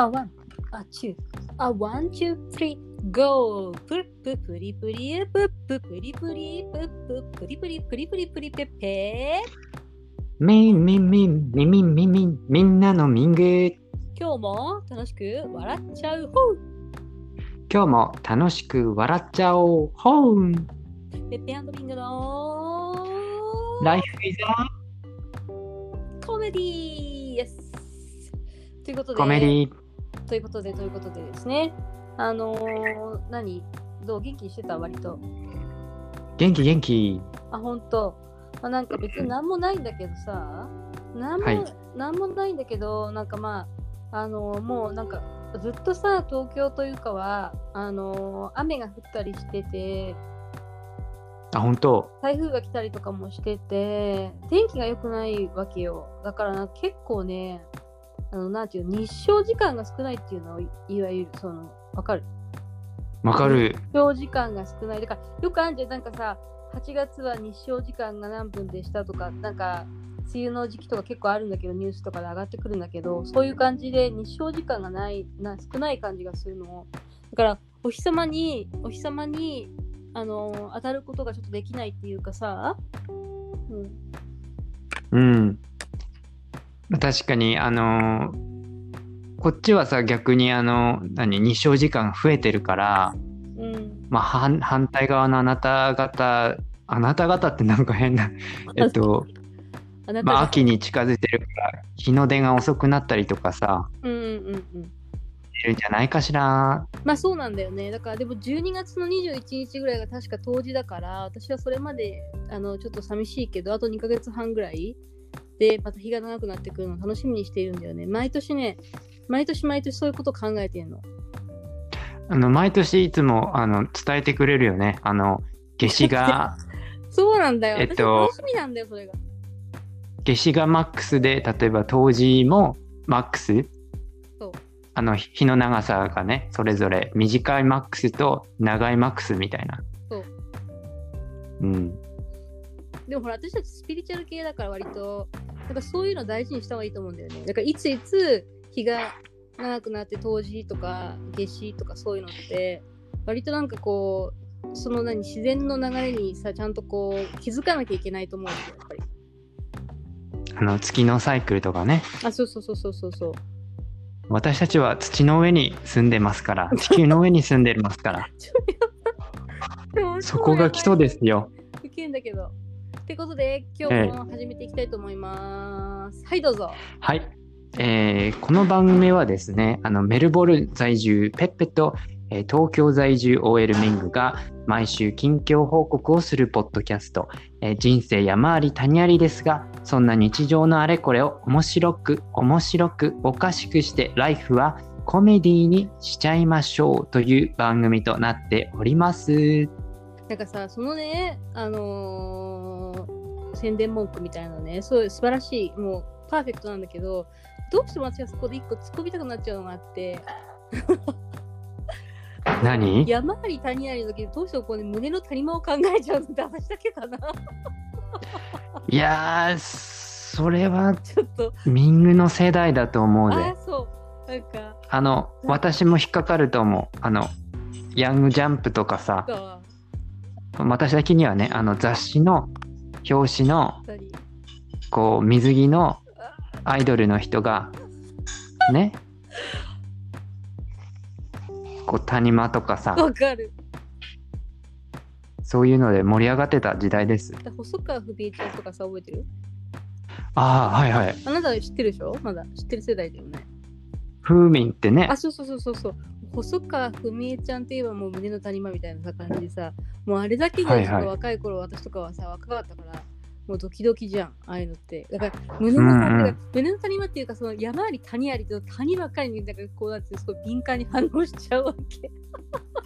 あ one、あ two、あ one、two、three、go、プッププリプリ、プッププリプリ、プッププリプリ、プリプリプリペペ。みんみんみん、みんみんみんみん、みんなのミング。今日も楽しく笑っちゃうほう。今日も楽しく笑っちゃおう。ほう。ペペミングの。 Life is。コメディー。イエスということで。コメディー。ということでということでですね。あのー、何？どう？元気にしてた？割と。元気元気。あ本当。まあ、なんか別に何もないんだけどさ。何も、はい。何もないんだけどなんかまああのーもうなんかずっとさ東京というかはあのー雨が降ったりしてて。あ本当。台風が来たりとかもしてて。天気が良くないわけよ。だからな結構ねあのなんていうの日照時間が少ないっていうのをいいわゆるそのわかる？わかる。日照時間が少ない。だからよくあるじゃん。なんかさ8月は日照時間が何分でしたとかなんか梅雨の時期とか結構あるんだけどニュースとかで上がってくるんだけどそういう感じで日照時間がないな少ない感じがするの。だからお日様にお日様にあの当たることがちょっとできないっていうかさ、うん、うん確かにあのーこっちはさ逆にあの何日照時間増えてるからうん、まあ反反対側のあなた方あなた方ってなんか変な えっとまあ秋に近づいてるから日の出が遅くなったりとかさうんうんうんるんじゃないかしら。まあそうなんだよね。だからでも12月の21日ぐらいが確か冬至だから、私はそれまであのちょっと寂しいけど、あと2ヶ月半ぐらいでまた日が長くなってくるのを楽しみにしているんだよね。毎年ね、毎年毎年そういうことを考えてるの。あの毎年いつもあの伝えてくれるよねあの夏至が そうなんだよ。えっと楽しみなんだよ、それが。夏至がマックスで例えば冬至もマックスそうあの日の長さがねそれぞれ短いマックスと長いマックスみたいなそううんでもほら、私たちスピリチュアル系だから割と、なんかそういうの大事にした方がいいと思うんだよね。だからいついつ日が長くなって冬至とか夏至とかそういうのって、割となんかこう、その何、自然の流れにさ、ちゃんとこう気づかなきゃいけないと思うんだよ、やっぱり。あの月のサイクルとかねあ、そうそうそうそうそうそう。私たちは土の上に住んでますから 地球の上に住んでますからそこが基礎ですよいけんだけど。ってことで、今日も始めていきたいと思います。はい、どうぞ。はい、えーこの番組はですねあのメルボルン在住ペッペと、えー東京在住 OL ミングが毎週近況報告をするポッドキャスト、えー人生山あり谷ありですがそんな日常のあれこれを面白く面白くおかしくしてライフはコメディにしちゃいましょうという番組となっております。なんかさ、そのね、あのー宣伝文句みたいなね、そういう素晴らしい、もうパーフェクトなんだけど、どうしても私はそこで一個突っ込みたくなっちゃうのがあって、何？山あり谷ありの時にどうしてもこう、ね、胸の谷間を考えちゃうのって私だけかな。いやーそれはちょっと、ミングの世代だと思うで。あ。そう、なんか、あの私も引っかかると思う。あのヤングジャンプとかさ。か、私だけにはねあの雑誌の表紙の。こう水着のアイドルの人がねこう谷間とかさわかる。そういうので盛り上がってた時代です。だ細川不美恵ちゃんとかさ、覚えてる？ああはいはい。あなた知ってるでしょ？まだ知ってる世代だよね。風民ってねあ、そうそうそうそうそう。細川ふみえちゃんって言えばもう胸の谷間みたいなさ感じでさ、もうあれだけではいはいちょっと若い頃、私とかはさ、若かったから、もうドキドキじゃん、ああいうのって。だから胸の谷間、うんうん胸の谷間っていうか、その山あり谷ありと谷ばっかりになんかこうなって、すごい敏感に反応しちゃうわけ。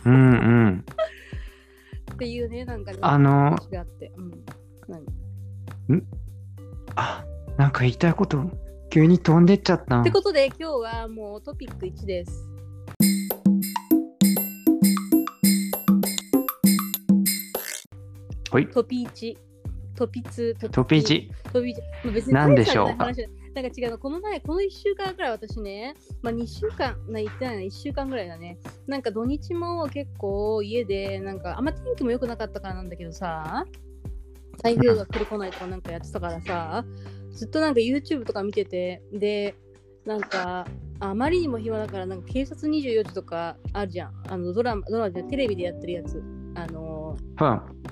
うんうん。っていうね、なんかね、あの話があって。うん。何？あなんか言いたいこと急に飛んでっちゃったって。ことで、今日はもうトピック1です。はいトピ1。トピ2。トピーチトピ1。まあ、別に何でしょう大した話じゃなんか違うの、この前、この1週間ぐらい私ね、まあ2週間、な言ってないな、1週間ぐらいだね。なんか土日も結構家で、なんかあんま天気も良くなかったからなんだけどさ、台風が来る来ないとかなんかやってたからさ、ずっとなんか YouTube とか見てて、で、なんか、あまりにも暇だから、なんか警察24時とかあるじゃん。あのドラマ、ドラマでテレビでやってるやつ。あの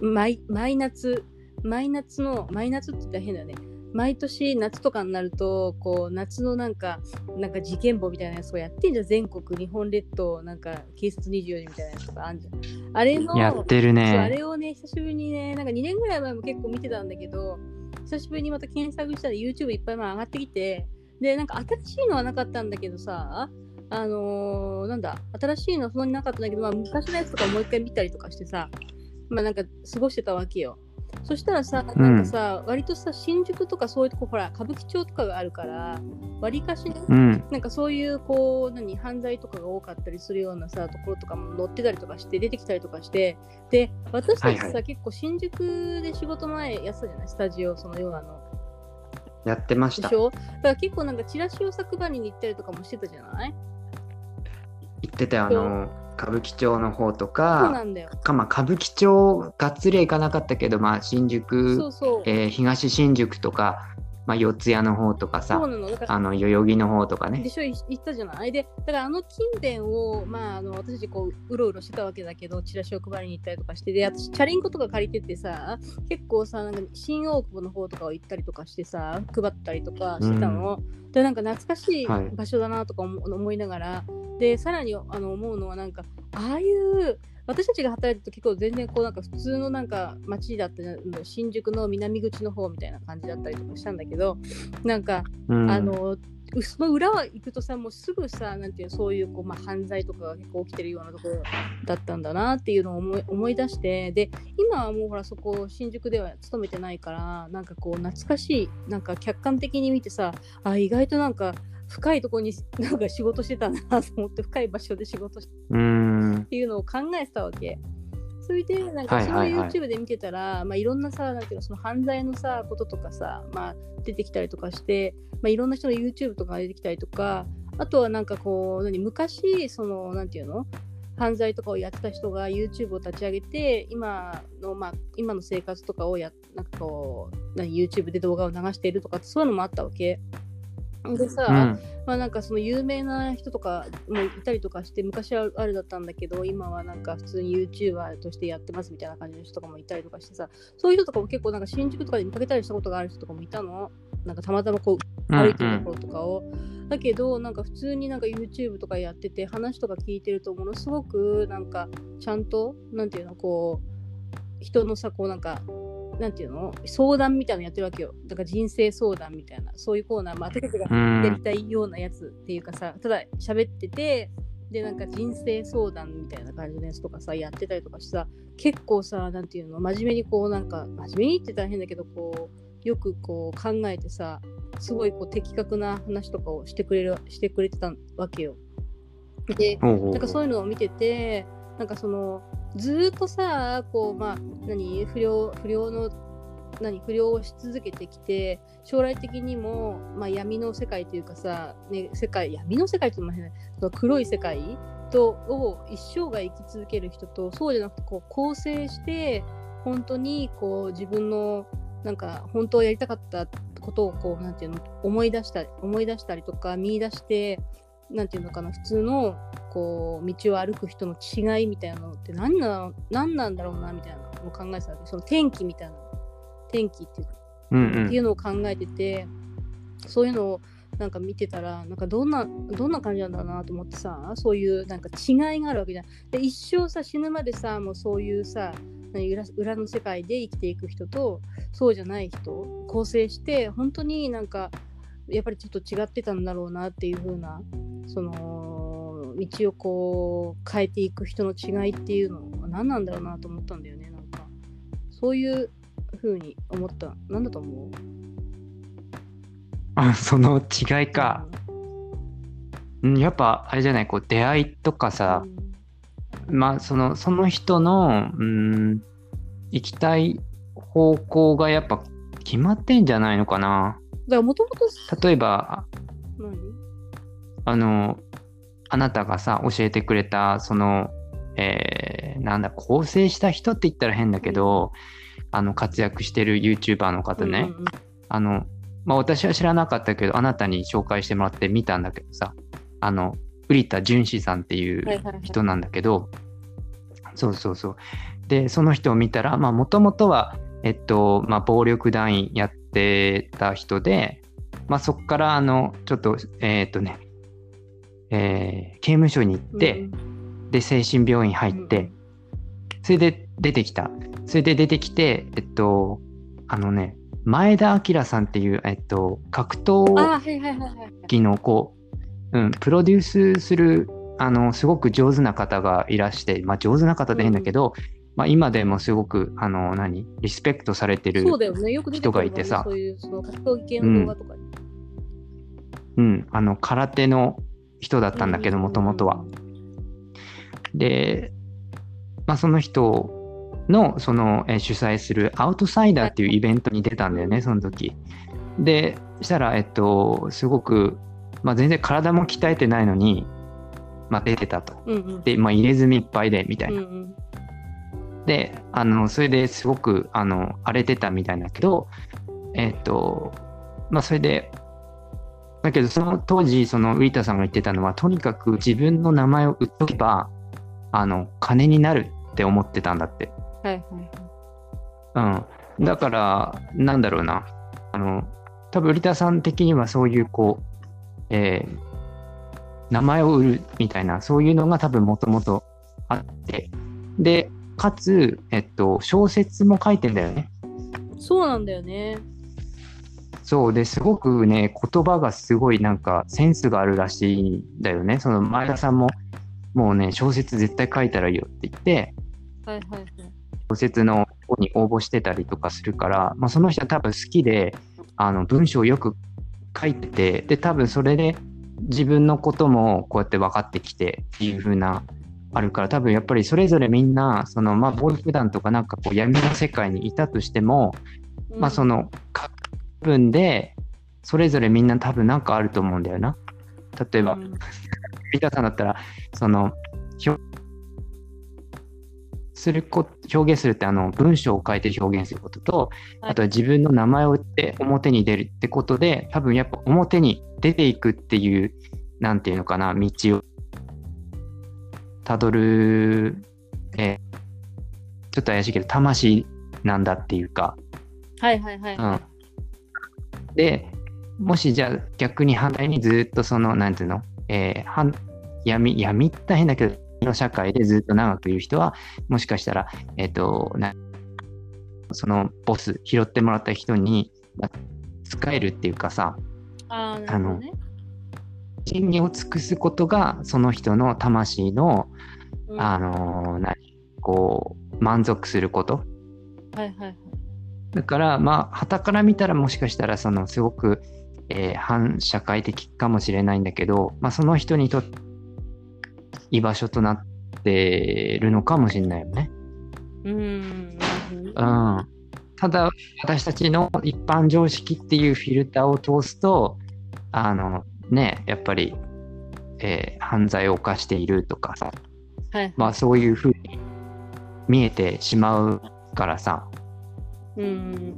うん。マイ、マイナツ、マイナツの、マイナツって言ったら変だよね。毎年夏とかになると、こう、夏のなんか、なんか事件簿みたいなやつをやってんじゃん。全国、日本列島、なんか警察24時みたいなやつとかあんじゃん。あれの、やってるそうあね。れをね、久しぶりにね、なんか2年ぐらい前も結構見てたんだけど、久しぶりにまた検索したら YouTube いっぱいまあ上がってきて、で、なんか新しいのはなかったんだけどさ、あのーなんだ、新しいのはそんなになかったんだけど、まあ、昔のやつとかもう一回見たりとかしてさ、まあなんか過ごしてたわけよ。そしたらさ、なんかさ、割とさ、新宿とかそういうとこ、ほら、歌舞伎町とかがあるから、割かしね、うん。なんかそういうこう何犯罪とかが多かったりするようなさところとかも載ってたりとかして出てきたりとかしてで私たちさ、はいは結構新宿で仕事前やってたじゃないスタジオそのようなのやってましたでし。ょ？だから結構なんかチラシを作場に行ったりとかもしてたじゃない？言ってたよ、あの、歌舞伎町の方とか、かまあ、歌舞伎町がっつりは行かなかったけど、まあ、新宿、そうそう、えー東新宿とか、まあ、四谷の方とかそうさ、なの。だからあの、代々木の方とかね。でしょい行ったじゃない？でだからあの近辺を、まあ、あの私たちこううろうろしてたわけだけどチラシを配りに行ったりとかしてで私チャリンコとか借りててさ結構さなんか新大久保の方とかを行ったりとかしてさ配ったりとかしてたの、でなんか懐かしいはい。場所だなとか思,、思いながらでさらにあの思うのはなんかああいう私たちが働いてると結構全然こうなんか普通のなんか街だった新宿の南口の方みたいな感じだったりとかしたんだけどなんかうん、あのその裏は行くとさもうすぐさなんていうのそういうこう、まあ、犯罪とかが結構起きてるようなところだったんだなっていうのを思い思い出してで今はもうほらそこ新宿では勤めてないからなんかこう懐かしいなんか客観的に見てさあ意外となんか深いところになんか仕事してたなと思って深い場所で仕事してうん。っていうのを考えてたわけ。それで、なんかそのはいはいはい YouTube で見てたら、まあ、いろんなさ、なんていうの、その犯罪のさ、こととかさ、まあ、出てきたりとかして、まあ、いろんな人の YouTube とかが出てきたりとか、あとはなんかこう、何、昔、その、なんていうの犯罪とかをやってた人が YouTube を立ち上げて、今の、まあ、今の生活とかをや、なんかこう、何、YouTube で動画を流しているとか、そういうのもあったわけ。でさ、うん。まあなんかその有名な人とかもいたりとかして昔はあれだったんだけど今はなんか普通に YouTuber としてやってますみたいな感じの人とかもいたりとかしてさそういう人とかも結構なんか新宿とかで見かけたりしたことがある人とかもいたの？なんかたまたまこう歩いてるところとかを、だけどなんか普通になんか YouTube とかやってて話とか聞いてるとものすごくなんかちゃんとなんていうのこう人のさこうなんかなんていうの？相談みたいなのやってるわけよだから人生相談みたいなそういうコーナーまあ私たちがうん。やりたいようなやつっていうかさ、ただ喋ってて、で、なんか人生相談みたいな感じのやつとかさ、やってたりとかしてさ、結構さ、なんていうの、真面目にこう、なんか、真面目にって言ったら変だけど、こう、よくこう考えてさ、すごいこう的確な話とかをしてくれる、してくれてたわけよ。で、なんかそういうのを見てて、なんかその、ずっとさ、こう、まあ、何、不良、不良の、何、不良をし続けてきて、将来的にも、まあ、闇の世界というかさ、ね、世界、闇の世界って言うのも変だその黒い世界とを一生涯生き続ける人と、そうじゃなくて、こう、構成して、本当に、こう、自分の、なんか、本当はやりたかったことを、こう、なんていうの、思い出したり、思い出したりとか、見出して、なんていうのかな、普通の、こう、道を歩く人の違いみたいなのって何な、何なんだろうな、みたいなのを考えてたわけ。その天気みたいな。天気っていううんうんっていうのを考えてて、そういうのをなんか見てたら、なんかどんな、どんな感じなんだろうなと思ってさ、そういうなんか違いがあるわけじゃん。で、一生さ、死ぬまでさ、もうそういうさ、何裏裏の世界で生きていく人と、そうじゃない人、構成して、本当になんか、やっぱりちょっと違ってたんだろうなっていう風な、その、道をこう、変えていく人の違いっていうのは何なんだろうなと思ったんだよね、なんか。そういう風に思った。なんだと思う？あ、その違いか。うんやっぱ、あれじゃない、こう、出会いとかさ、まあ、その、その人の、うん、行きたい方向がやっぱ決まってんじゃないのかな。からもともと、例えば、何？あの、あなたがさ、教えてくれた、その、えーなんだ、構成した人って言ったら変だけど、あの、活躍してる YouTuber の方ね、うんうんあの、まあ、私は知らなかったけど、あなたに紹介してもらって見たんだけどさ、あの、栗田淳史さんっていう人なんだけど、そうそうそう。で、その人を見たら、まあ、もともとは、えっと、まあ、暴力団員やってた人で、まあ、そこから、あの、ちょっと、えーっとね、えー刑務所に行って、うんで、精神病院入って、うんそれで出てきた。それで出てきて、えっと、あのね、前田明さんっていう、えっと、格闘。技のこう、うん、プロデュースする、あの、すごく上手な方がいらして、まあ上手な方で変だけど、まあ今でもすごく、あの、何、リスペクトされてる、人がいてさそういうその格闘技系の動画とかに。うん、あの、空手の人だったんだけど、もともとは。。で、まあその人の、その、えー主催するアウトサイダーっていうイベントに出たんだよね、その時。で、したら、えっと、すごく、まあ全然体も鍛えてないのに、まあ出てたと。うんうん。で、まあ入れ墨いっぱいで、みたいな。うんうんで、あの、それですごく、あの、荒れてたみたいだけど、えっと、まあそれで、だけどその当時、そのウィータさんが言ってたのは、とにかく自分の名前を売っとけば、あの、金になるって思ってたんだって。はいはいはい。うん。だから、なんだろうな。あの、多分、売田さん的にはそういう、こう、えー名前を売るみたいな、そういうのが多分もともとあって、で、かつ、えっと、小説も書いてんだよね。そうなんだよね。そうですごくね、言葉がすごいなんかセンスがあるらしいんだよね。その前田さんも、もうね、小説絶対書いたらいいよって言って、はいはいはい。小説の方に応募してたりとかするから、まあ、その人は多分好きであの文章をよく書いててで多分それで自分のこともこうやって分かってきてっていう風なあるから多分やっぱりそれぞれみんなそのまあ暴力団とかなんかこう闇の世界にいたとしても、まあその、の書く部分でそれぞれみんな多分なんかあると思うんだよな。例えば、うん。ターさんだったら、その、表するこ表現するってあの文章を書いて表現することと、はい。あとは自分の名前を言って表に出るってことで多分やっぱ表に出ていくっていうなんていうのかな道をたどる、えーちょっと怪しいけど魂なんだっていうか、はいはいはい。うん、でもしじゃあ逆に反対にずっとそのなんていうの、えー反闇闇って大変だけどの社会でずっと長くいる人はもしかしたらえっ、となそのボス拾ってもらった人にまあ使えるっていうかさああ、なるほどね。真理を尽くすことがその人の魂の、うんあの何こう満足することはいはいはい。だからまあ傍から見たらもしかしたらそのすごく、えー反社会的かもしれないんだけど、まあ、その人にとって居場所となってるのかもしれないよね。うん。うん、ただ私たちの一般常識っていうフィルターを通すとあのねやっぱり、えー犯罪を犯しているとかさ、はい。まあ、そういうふうに見えてしまうからさうん。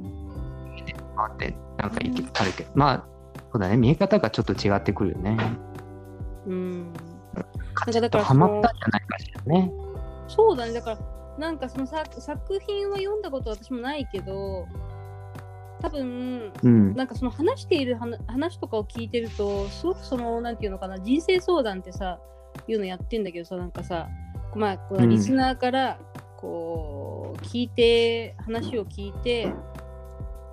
あってなんかあるけどまあそうだね見え方がちょっと違ってくるよね。うん。カチッだからとハマったんじゃないかしらね。そうだね。だから、なんかその作作品は読んだことは私もないけど、多分、うん。なんかその話している話話とかを聞いてると、すごくその、なんていうのかな、人生相談ってさ、いうのやってんだけどさ、なんかさ、まあ、こううんリスナーから、こう、聞いて、話を聞いて、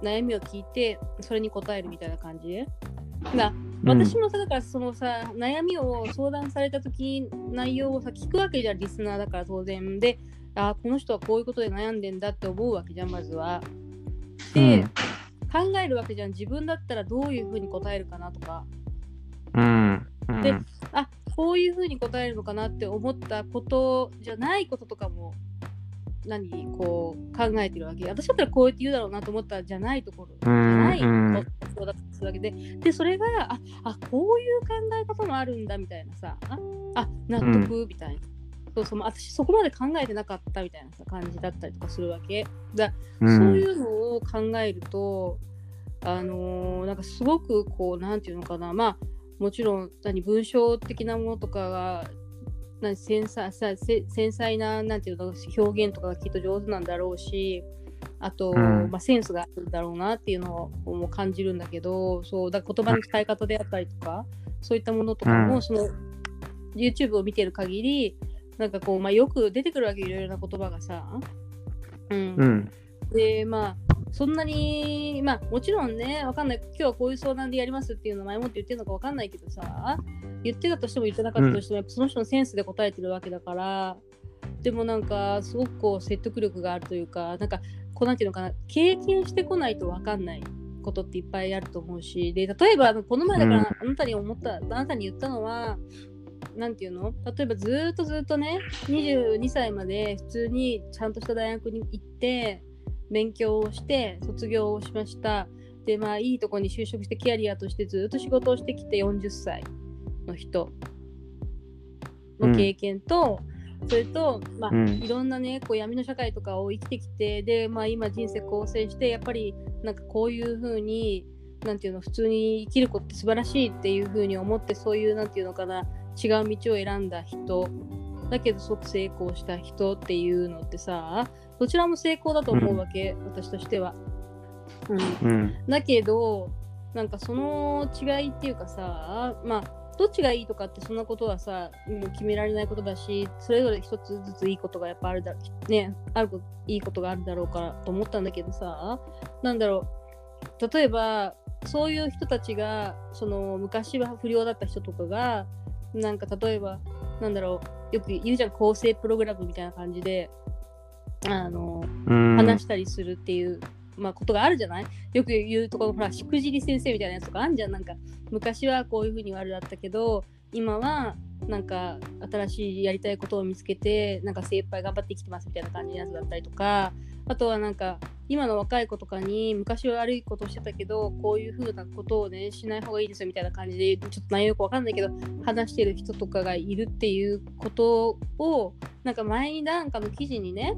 悩みを聞いて、それに答えるみたいな感じ？な私もさ、だからそのさ、悩みを相談された時内容をさ、聞くわけじゃん、リスナーだから当然。で、あこの人はこういうことで悩んでんだって思うわけじゃん、まずは。で、考えるわけじゃん、自分だったらどういうふうに答えるかなとか、うん。うん。であこういうふうに答えるのかなって思ったことじゃないこととかも何こう考えてるわけ。私だったらこうやって言うだろうなと思ったらじゃないところじゃうんないうん。ことだったりするわけで。でそれがああこういう考え方もあるんだみたいなさ。ああ納得みたいな、そうそう私そこまで考えてなかったみたいなさ感じだったりとかするわけ。だうん。そういうのを考えると、あのーなんかすごくこう、なんていうのかな、まあ、もちろん何文章的なものとかが、何繊細させ繊細ななんていうの表現とかがきっと上手なんだろうし、あと、うん。まあ、センスがあるんだろうなっていうのをもう感じるんだけど、そうだ言葉の使い方であったりとか、そういったものとかも、うん。その YouTube を見てる限り、なんかこう、まあ、よく出てくるわけいろいろな言葉がさ、うん。うん。で、まあ、そんなに、まあ、もちろんね、わかんない、今日はこういう相談でやりますっていうのを前もって言ってるのかわかんないけどさ、言ってたとしても言ってなかったとしても、やっぱその人のセンスで答えてるわけだから、でもなんか、すごくこう説得力があるというか、なんか、こうなんていうのかな、経験してこないとわかんないことっていっぱいあると思うし、で、例えば、この前だから、あなたに思った、あなたに言ったのは、なんていうの？例えばずーっとずっとね22歳まで普通にちゃんとした大学に行って勉強をして卒業をしました。でまあいいとこに就職してキャリアとしてずっと仕事をしてきて40歳の人の経験と、それと、まあうん。いろんなねこう闇の社会とかを生きてきてで、まあ、今人生構成してやっぱりなんかこういうふうになんていうの普通に生きることって素晴らしいっていうふうに思ってそういうなんていうのかな違う道を選んだ人だけどすごく成功した人っていうのってさどちらも成功だと思うわけ、私としては。うん、うん。だけどなんかその違いっていうかさまあどっちがいいとかってそんなことはさもう決められないことだしそれぞれ一つずついいことがやっぱあるだねあるこいいことがあるだろうからと思ったんだけどさなんだろう例えばそういう人たちがその昔は不良だった人とかがなんか例えばなんだろうよく言うじゃん構成プログラムみたいな感じであのうん。話したりするっていう、まあ、ことがあるじゃない？よく言うところほらしくじり先生みたいなやつとかあるじゃんなんか昔はこういうふうに悪だったけど今はなんか新しいやりたいことを見つけてなんか精一杯頑張って生きてますみたいな感じのやつだったりとかあとはなんか今の若い子とかに昔は悪いことをしてたけどこういうふうなことをねしない方がいいですよみたいな感じでちょっと内容よくわかんないけど話してる人とかがいるっていうことをなんか前になんかの記事にね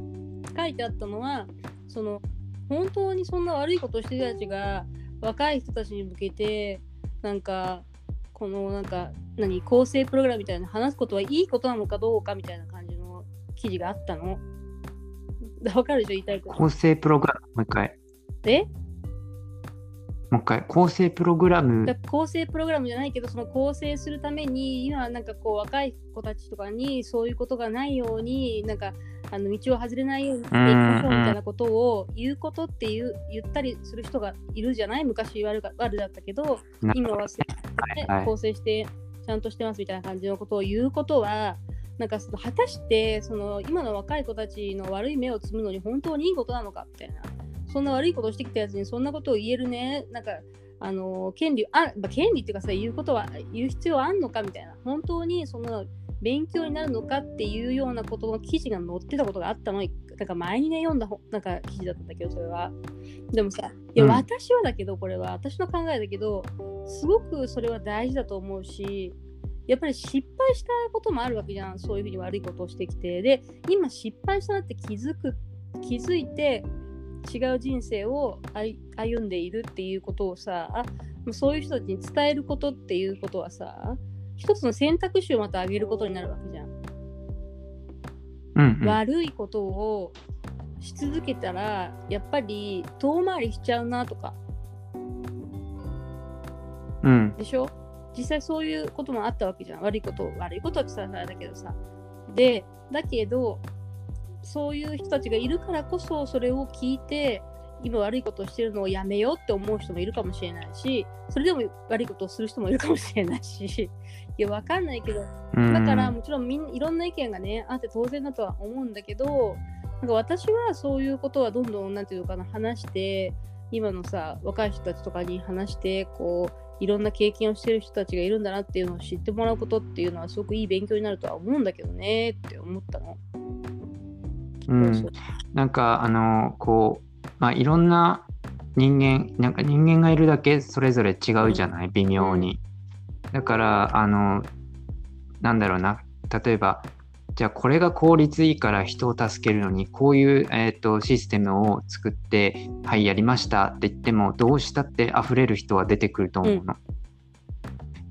書いてあったのはその本当にそんな悪いことをしてる人たちが若い人たちに向けてなんかこのなんか何構成プログラムみたいな話すことはいいことなのかどうかみたいな感じの記事があったの？わかるでしょ言いたいこと。構成プログラム、もう一回。でもう一回。構成プログラム構成プログラムじゃないけどその構成するために今なんかこう若い子たちとかにそういうことがないようになんかあの道を外れないようにしていきましょうみたいなことを言うことっていう言ったりする人がいるじゃない？昔悪か悪だったけどな今は、ねはいはい。構成してちゃんとしてますみたいな感じのことを言うことはなんかその果たしてその今の若い子たちの悪い目をつむのに本当にいいことなのかみたいなそんな悪いことをしてきたやつにそんなことを言えるね？なんかあの権利あ、まあ、権利っていうかさ言うことは言う必要あんのかみたいな。本当にその勉強になるのかっていうようなことの記事が載ってたことがあったのなんか前にね読んだ本なんか記事だったんだけどそれは。でもさいや、うん私はだけどこれは私の考えだけどすごくそれは大事だと思うしやっぱり失敗したこともあるわけじゃんそういうふうに悪いことをしてきて。で今失敗したなって気づく気づいて違う人生を歩歩んでいるっていうことをさあそういう人たちに伝えることっていうことはさ一つの選択肢をまた上げることになるわけじゃん。うんうん。悪いことをし続けたらやっぱり遠回りしちゃうなとかうん。でしょ？実際そういうこともあったわけじゃん悪いこと悪いことは伝えないだけどさでだけどそういう人たちがいるからこそそれを聞いて今悪いことをしてるのをやめようって思う人もいるかもしれないしそれでも悪いことをする人もいるかもしれないしいやわかんないけどうん。だからもちろんみんいろんな意見がねあって当然だとは思うんだけどなんか私はそういうことはどんどんなんていうのかな話して今のさ若い人たちとかに話してこういろんな経験をしてる人たちがいるんだなっていうのを知ってもらうことっていうのはすごくいい勉強になるとは思うんだけどねって思ったの。うん。なんかあのこうまあいろんな人間なんか人間がいるだけそれぞれ違うじゃない、微妙に。だからあのなんだろうな例えばじゃあこれが効率いいから人を助けるのにこういう、えー、とシステムを作ってはいやりましたって言ってもどうしたって溢れる人は出てくると思うの。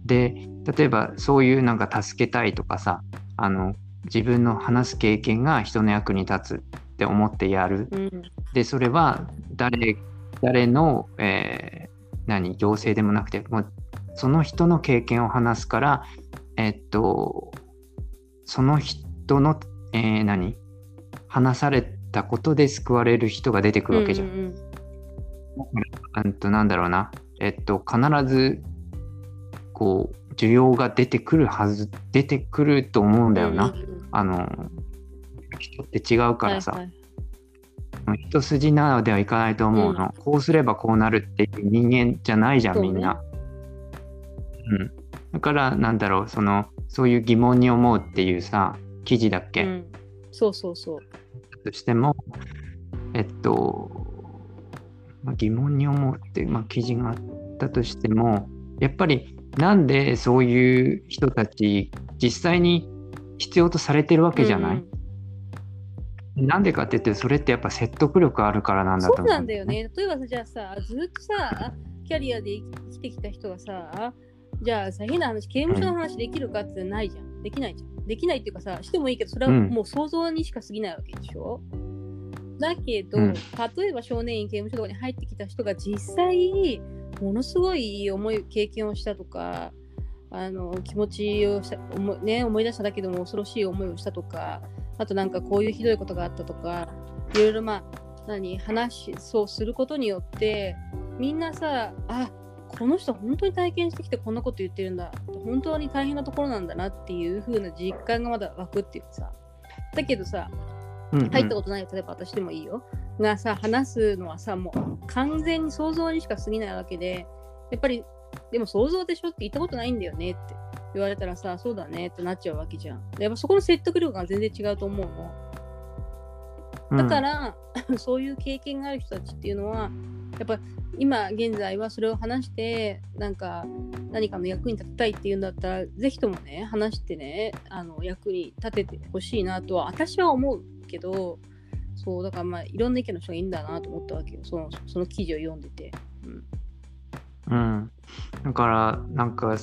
で例えばそういうなんか助けたいとかさあの自分の話す経験が人の役に立つって思ってやる。うんでそれは誰誰の、えー何行政でもなくてもうその人の経験を話すからえっとその人の、えー何？話されたことで救われる人が出てくるわけじゃん。うんうんうんとなんだろうなえっと必ずこう需要が出てくるはず出てくると思うんだよな。うんうんうんあの人って違うからさ。はいはい一筋縄ではいかないと思うの、こうすればこうなるっていう人間じゃないじゃん、みんな。うん。だから、なんだろう、その、そういう疑問に思うっていうさ、記事だっけ、うん、そうそうそう。としても、えっと、まあ、疑問に思うって、まあ、記事があったとしても、やっぱりなんでそういう人たち、実際に必要とされてるわけじゃない、うんなんでかって言って、それってやっぱ説得力あるからなんだと思う。そうなんだよ。ね。例えばさ、じゃあさ、ずっとさ、キャリアで生きてきた人がさ、じゃあさ、変な話、刑務所の話できるかってないじゃん。できないじゃん。できないっていうかさ、してもいいけど、それはうんもう想像にしか過ぎないわけでしょ？だけど、うん例えば少年院刑務所とかに入ってきた人が実際、ものすごい思い、経験をしたとか、あの気持ちをした思い,、ね、思い出しただけでも恐ろしい思いをしたとか、あとなんかこういうひどいことがあったとか、いろいろまあ、何話そうすることによってみんなさあこの人本当に体験してきてこんなこと言ってるんだ。本当に大変なところなんだなっていう風な実感がまだ湧くっていうかさ。だけどさうんうん。入ったことない例えば私でもいいよ。がさ話すのはさもう完全に想像にしか過ぎないわけでやっぱりでも想像でしょって言ったことないんだよねって言われたらさそうだねってなっちゃうわけじゃん。でやっぱそこの説得力が全然違うと思うの。だから、そういう経験がある人たちっていうのはやっぱ今現在はそれを話してなんか何かの役に立てたいっていうんだったらぜひともね話してねあの役に立ててほしいなとは私は思うけどそうだからまあいろんな意見の人がいいんだなと思ったわけよ。そのその記事を読んでて。うん。うん、だからなんか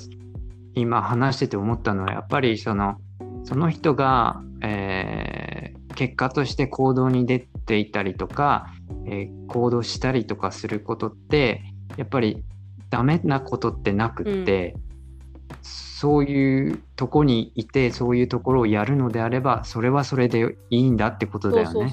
今話してて思ったのはやっぱりそのその人が、えー結果として行動に出ていたりとか、えー行動したりとかすることってやっぱりダメなことってなくって、そういうとこにいてそういうところをやるのであればそれはそれでいいんだってことだよね。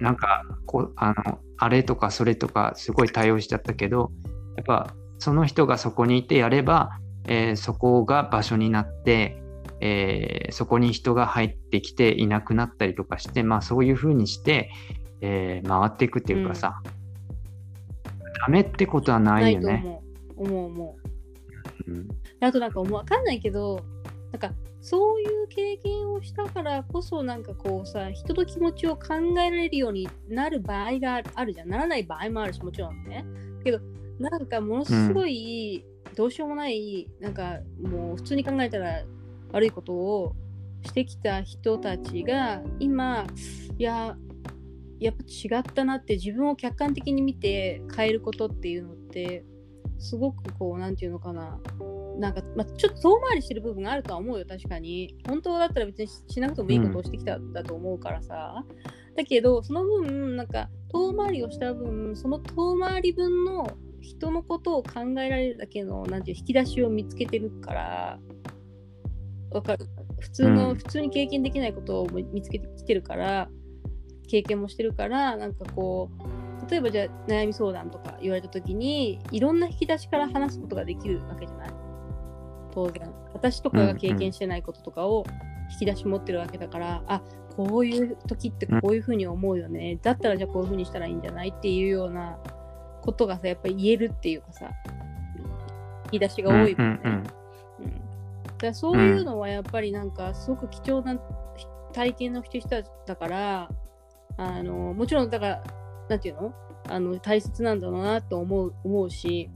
なんかこうあのあれとかそれとかすごい対応しちゃったけどやっぱその人がそこにいてやれば、えーそこが場所になって、えーそこに人が入ってきていなくなったりとかして、まあ、そういうふうにして、えー回っていくっていうかさ、ダメってことはなないよね。思う。思う思う。うんあとなんかもうわかんないけど、なんかそういう経験をしたからこそなんかこうさ、人の気持ちを考えられるようになる場合があるじゃん。ならない場合もあるし、もちろんね。けど、なんかものすごい、どうしようもない、なんかもう普通に考えたら悪いことをしてきた人たちが今、いや、やっぱ違ったなって自分を客観的に見て変えることっていうのってすごくこうなんていうのかな。なんか、まあ、ちょっと遠回りしてる部分があるとは思うよ確かに。本当だったら別にしなくてもいいことをしてきたんだと思うからさ、だけどその分なんか遠回りをした分その遠回り分の人のことを考えられるだけのなんていう引き出しを見つけてるからわかる。普通の、うん。普通に経験できないことを見つけてきてるから経験もしてるからなんかこう例えばじゃあ悩み相談とか言われた時にいろんな引き出しから話すことができるわけじゃない？当然。私とかが経験してないこととかを引き出し持ってるわけだから、あこういう時ってこういうふうに思うよね、だったらじゃあこういうふうにしたらいいんじゃない？っていうようなことがさやっぱり言えるっていうかさ引き出しが多いもんね、うんうんうんからそういうのはやっぱりなんかすごく貴重な体験の人だからあのもちろんだからなんていうの？あの大切なんだろうなと思う思うし、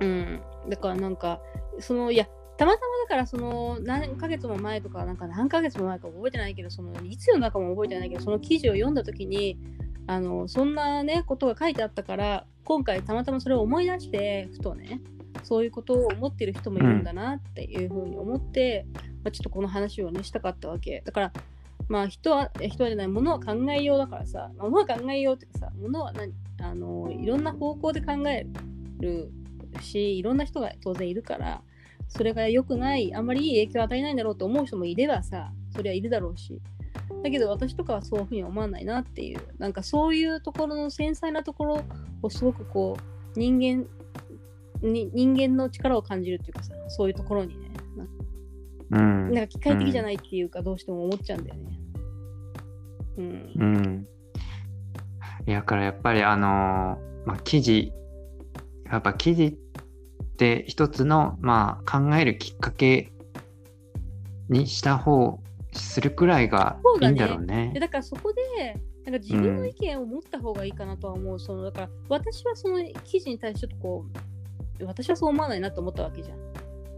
うん、だからなんかそのいやたまたまだからその何ヶ月も前とかなんか何ヶ月も前か覚えてないけどそのいつの中も覚えてないけどその記事を読んだ時にあのそんなねことが書いてあったから今回たまたまそれを思い出してふとねそういうことを思ってる人もいるんだなっていうふうに思って、うん、まあ、ちょっとこの話をねしたかったわけ。だからまあ人は人はじゃないものは考えようだからさものは考えようってさものは何あのいろんな方向で考えるしいろんな人が当然いるからそれが良くないあんまりいい影響を与えないんだろうと思う人もいればさそれはいるだろうし。だけど私とかはそういうふうに思わないなっていう。なんかそういうところの繊細なところをすごくこう人間に人間の力を感じるっていうかさそういうところにねうん、なんか機械的じゃないっていうか、どうしても思っちゃうんだよね。うん。うん。いやからやっぱりあのー、まあ、記事やっぱ記事って一つの、まあ、考えるきっかけにした方するくらいがいいんだろうね。だ、ね、からそこでなんか自分の意見を持った方がいいかなとは思う。うん、そのだから私はその記事に対してちょっとこう私はそう思わないなと思ったわけじゃん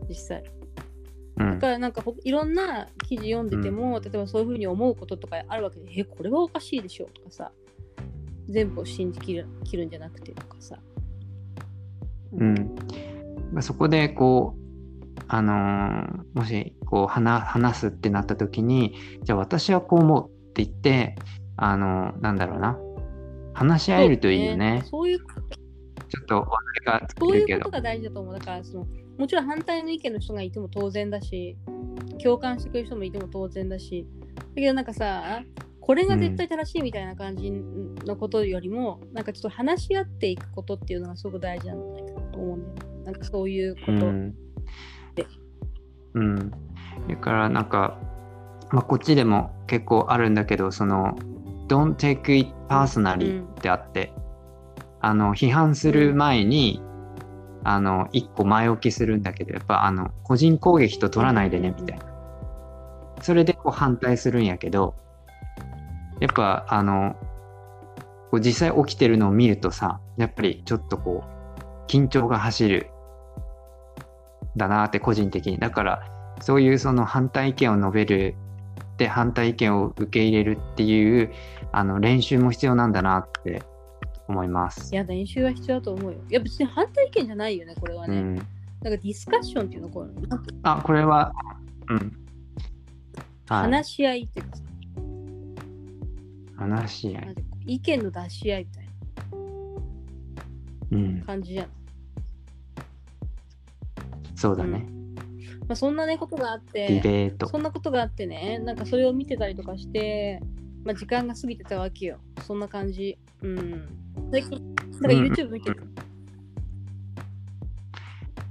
実際。だからなんかいろんな記事読んでても、うん、例えばそういうふうに思うこととかあるわけで、え、これはおかしいでしょとかさ、全部を信じきる切るんじゃなくてとかさ。うん。まあ、そこでこう、あのー、もしこう話話すってなった時に、じゃあ私はこう思うって言って、あのー、なんだろうな、話し合えるといいよね。そう、ね,、いうちょっと話題がそういうことが大事だと思う。だからそのもちろん反対の意見の人がいても当然だし、共感してくれる人もいても当然だし、だけどなんかさ、これが絶対正しいみたいな感じのことよりも、うん、なんかちょっと話し合っていくことっていうのがすごく大事なんじゃないかなと思うんだよね。なんかそういうことで。うん。うん、だからなんか、まあ、こっちでも結構あるんだけど、その、Don't take it personally ってあって、うん、あの批判する前に、あの、一個前置きするんだけど、やっぱあの、個人攻撃と取らないでね、みたいな。それでこう反対するんやけど、やっぱあの、こう実際起きてるのを見るとさ、やっぱりちょっとこう、緊張が走る。だなって個人的に。だから、そういうその反対意見を述べるで反対意見を受け入れるっていうあの練習も必要なんだなって思います。いや、練習は必要だと思うよ。いや、別に反対意見じゃないよね、これはね。うん、なんかディスカッションっていうのこれあ、これは、うん。話し合いっていうか話し合い。意見の出し合いみたいな感じじゃん。うん、そうだね。うんまあ、そんなねことがあってディベートそんなことがあってねなんかそれを見てたりとかして、まあ、時間が過ぎてたわけよ。そんな感じ。うん。最近なんか YouTube 見てる、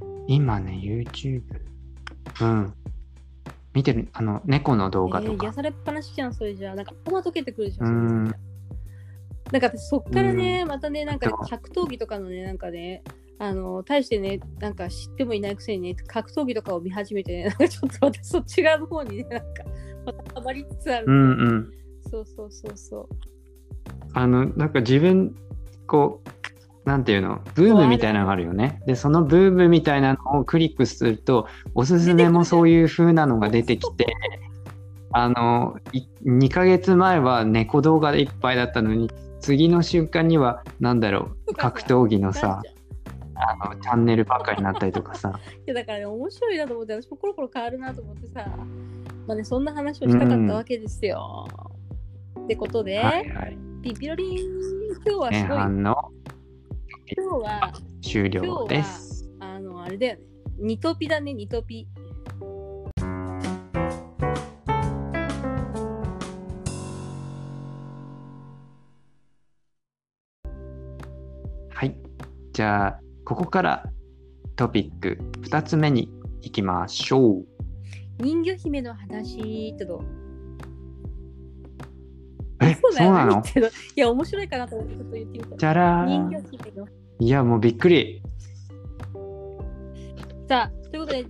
うん、今ね YouTube うん。見てるあの猫の動画とか、えー、癒されっぱなしじゃんそれじゃなんかトマトけてくるじゃんうん。なんかそっからね、またね、なんか格闘技とかのね、なんかね、あの、対してね、なんか知ってもいないくせにね、格闘技とかを見始めてね、なんかちょっと私そっち側の方にね、なんか、またハマりつつある。うんうん。そうそうそうそう。あの、なんか自分、こう、なんていうの、ブームみたいなのがあるよね。で、そのブームみたいなのをクリックすると、おすすめもそういう風なのが出てきて、あの、2ヶ月前は猫動画でいっぱいだったのに、次の瞬間には、なんだろう、格闘技のさ、あのチャンネルばっかりになったりとかさ。いやだからね、面白いなと思って、私もコロコロ変わるなと思ってさ、まあね、そんな話をしたかったわけですよ。うん、ってことで、はいはい、ピピロリン、今日はすごい。今日は終了です。あの、あれだよね。ニトピだね、ニトピ。はい。じゃあ、ここからトピック2つ目に行きましょう。人魚姫の話とどえ、そうなの？いや、面白いかなと思ってちょっと言ってみた。じゃら。いや、もうびっくり。さあ、ということで、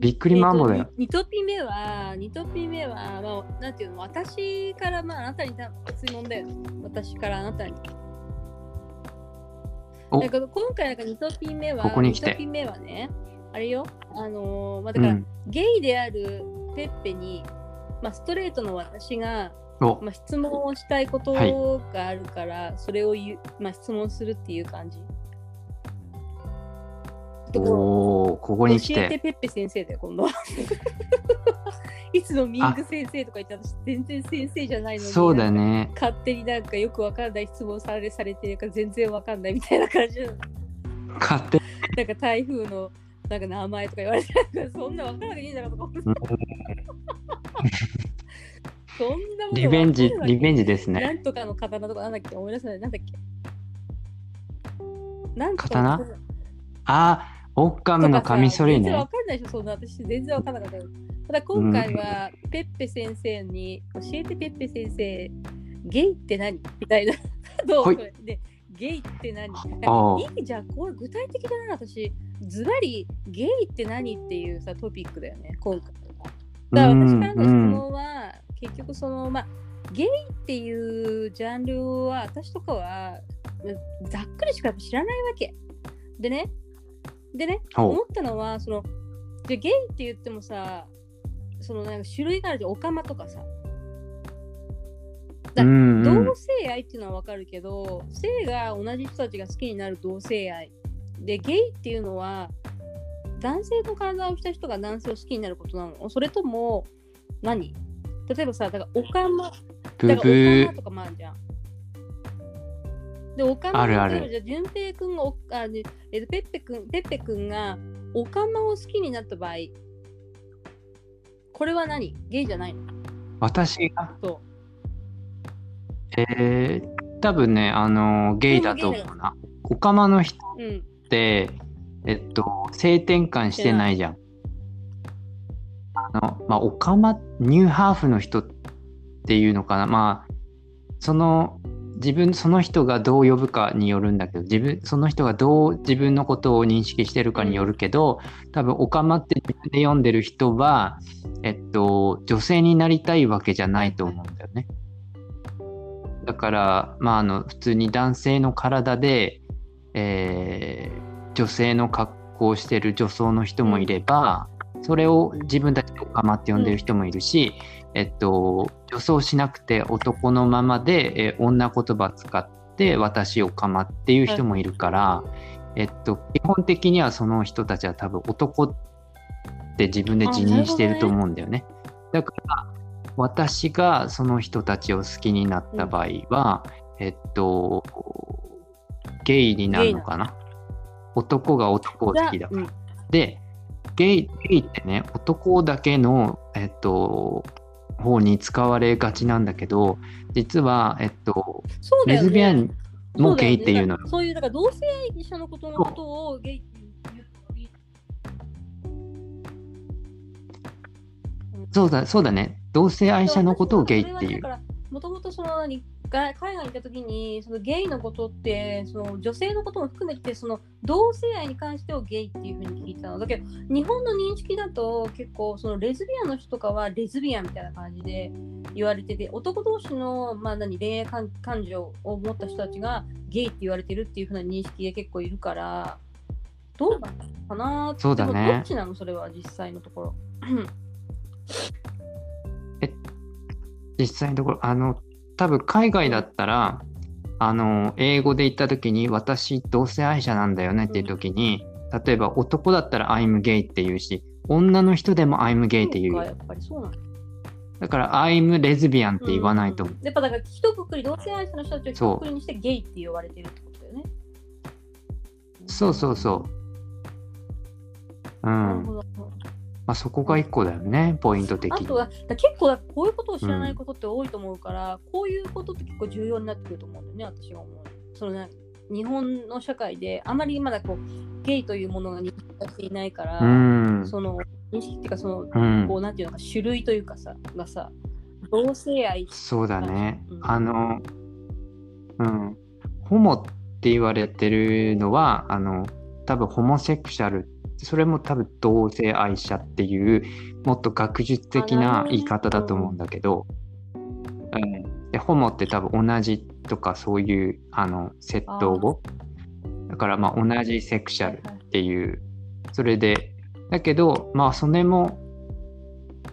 びっくりマンボだよ。2トピ目は、2トピ目は、まあ、なんていうの、私から、まあ、あなたにた質問だよね。私からあなたに。おだから今回なんか2トピ目は、ここに来て2トピ目はね、あれよ、あのーまあ、だから、うん。ゲイであるペッペに、まあ、ストレートの私が、おまあ、質問をしたいことはいがあるから、それを言う、まあ、質問するっていう感じ。おーここに来教えてて。ペッペ先生だよ、今度は。いつのミング先生とか言って私全然先生じゃないのにそうだね。勝手になんかよくわかんない質問されされてるから全然わかんないみたいな感じ勝手なんか台風のなんか名前とか言われてそんなわからなくていいんだからとか思ってそんなものリベンジリベンジですね。なんとかの刀とかなんだっけ？思い出せない。なんだっけなんとか刀のあー、オッカムのカミソリね全然わ。かんないでしょ、そんな私全然わかんなかったよ。ただ今回はペッペ先生に教えてペッペ先生、ゲイって何みたいな。どう？でゲイって何？ああいいじゃん、これ具体的だな、私。ズバリゲイって何っていうさトピックだよね、今回。だから私からの質問は、結局その、まあ、ゲイっていうジャンルは私とかはうんざっくりしか知らないわけ。でね、でね、思ったのは、その、じゃあゲイって言ってもさ、そのなんか種類があるじゃん、オカマとかさ。だ同性愛っていうのはわかるけど、性が同じ人たちが好きになる同性愛。で、ゲイっていうのは、男性の体をした人が男性を好きになることなのそれとも、何？例えばさ、だからオカマ、ブだからとかもあるじゃん。で、オカマあるあじゃあ、淳平君がおあ、ねえっと、ペッペ君、ペッペ君がオカマを好きになった場合、これは何？ゲイじゃないの？私が、そえー、多分ね、あのーゲイだと思うな。オカマの人う。うん。って、えっと、性転換してないじゃん。の、まあ、オカマ、ニューハーフの人っていうのかな。まあ、その、自分、その人がどう呼ぶかによるんだけど、自分、その人がどう自分のことを認識してるかによるけど、多分、オカマって自分で読んでる人は、えっと、女性になりたいわけじゃないと思うんだよね。だから、まあ、あの、普通に男性の体で、えー女性の格好をしてる女装の人もいれば、それを自分たちでオカマって呼んでる人もいるし、えっと、女装しなくて男のままで、えー女言葉使って私オカマっていう人もいるから、えっと、基本的にはその人たちは多分男って自分で自認してると思うんだよね。だから私がその人たちを好きになった場合は、えっとゲイになるのかな？男が男を好きだから。うん。でゲイゲイってね男だけの、えっと、方に使われがちなんだけど実は、えっと、ね。レズビアンもゲイっていうのそだよね。そういう、だから同性愛者のことのことをゲイってそうだそうだね。同性愛者のことをゲイっていう。もともとその何が海外に行った時にそのゲイのことってその女性のことも含めてその同性愛に関してをゲイっていうふうに聞いてたの。だけど日本の認識だと結構そのレズビアンの人とかはレズビアンみたいな感じで言われてて男同士の、まあ、何恋愛感感情を持った人たちがゲイって言われてるっていうふうな認識で結構いるからどうなのかなそうだね。どっちなの？それは実際のところ。実際のところあの多分海外だったらあの英語で言った時に私同性愛者なんだよねっていう時に、例えば男だったら I'm gay って言うし女の人でも I'm gay って言うやっぱりそうなんだ。だから I'm レズビアンって言わないと。思う、ん。やっぱだから一括り同性愛者の人たちを一括りにしてゲイって言われてるってことだよね。そうそうそう。うんまあ、そこが一個だよねポイント的に。あとはだ結構だこういうことを知らないことって多いと思うから、こういうことって結構重要になってくると思うんだよね私が思う。そのね日本の社会であまりまだこうゲイというものが認識されていないから、うん。その認識っていうかそのうん。こうなんていうのか種類というかさがさ同性愛そうだね、うん。あのうん。ホモって言われてるのはあの多分ホモセクシャルそれも多分同性愛者っていうもっと学術的な言い方だと思うんだけど、うん、でホモって多分同じとかそういうあの窃盗語だからまあ同じセクシャルっていう。それでだけどまあそれも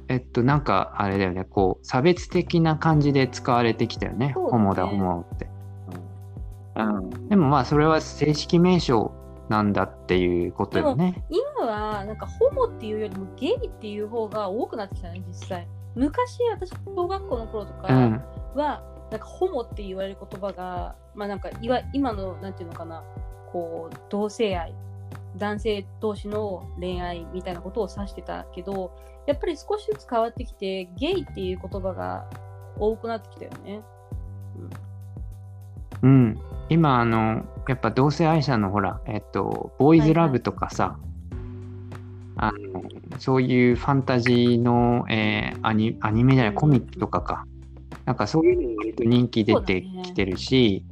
えっとなんかあれだよね。こう差別的な感じで使われてきたよね。ね。ホモだホモって、うん、でもまあそれは正式名称なんだっていうことよね。今はなんかホモっていうよりもゲイっていう方が多くなってきたね実際。昔私小学校の頃とかうん。は、なんかホモって言われる言葉がまあなんかいわ今のなんていうのかなこう同性愛男性同士の恋愛みたいなことを指してたけどやっぱり少しずつ変わってきてゲイっていう言葉が多くなってきたよね。うん、今あのやっぱ同性愛者のほらえっとボーイズラブとかさ、あのそういうファンタジーの、えーアニアニメじゃないコミックとかか。なんかそういうのに割と人気出てきてるし、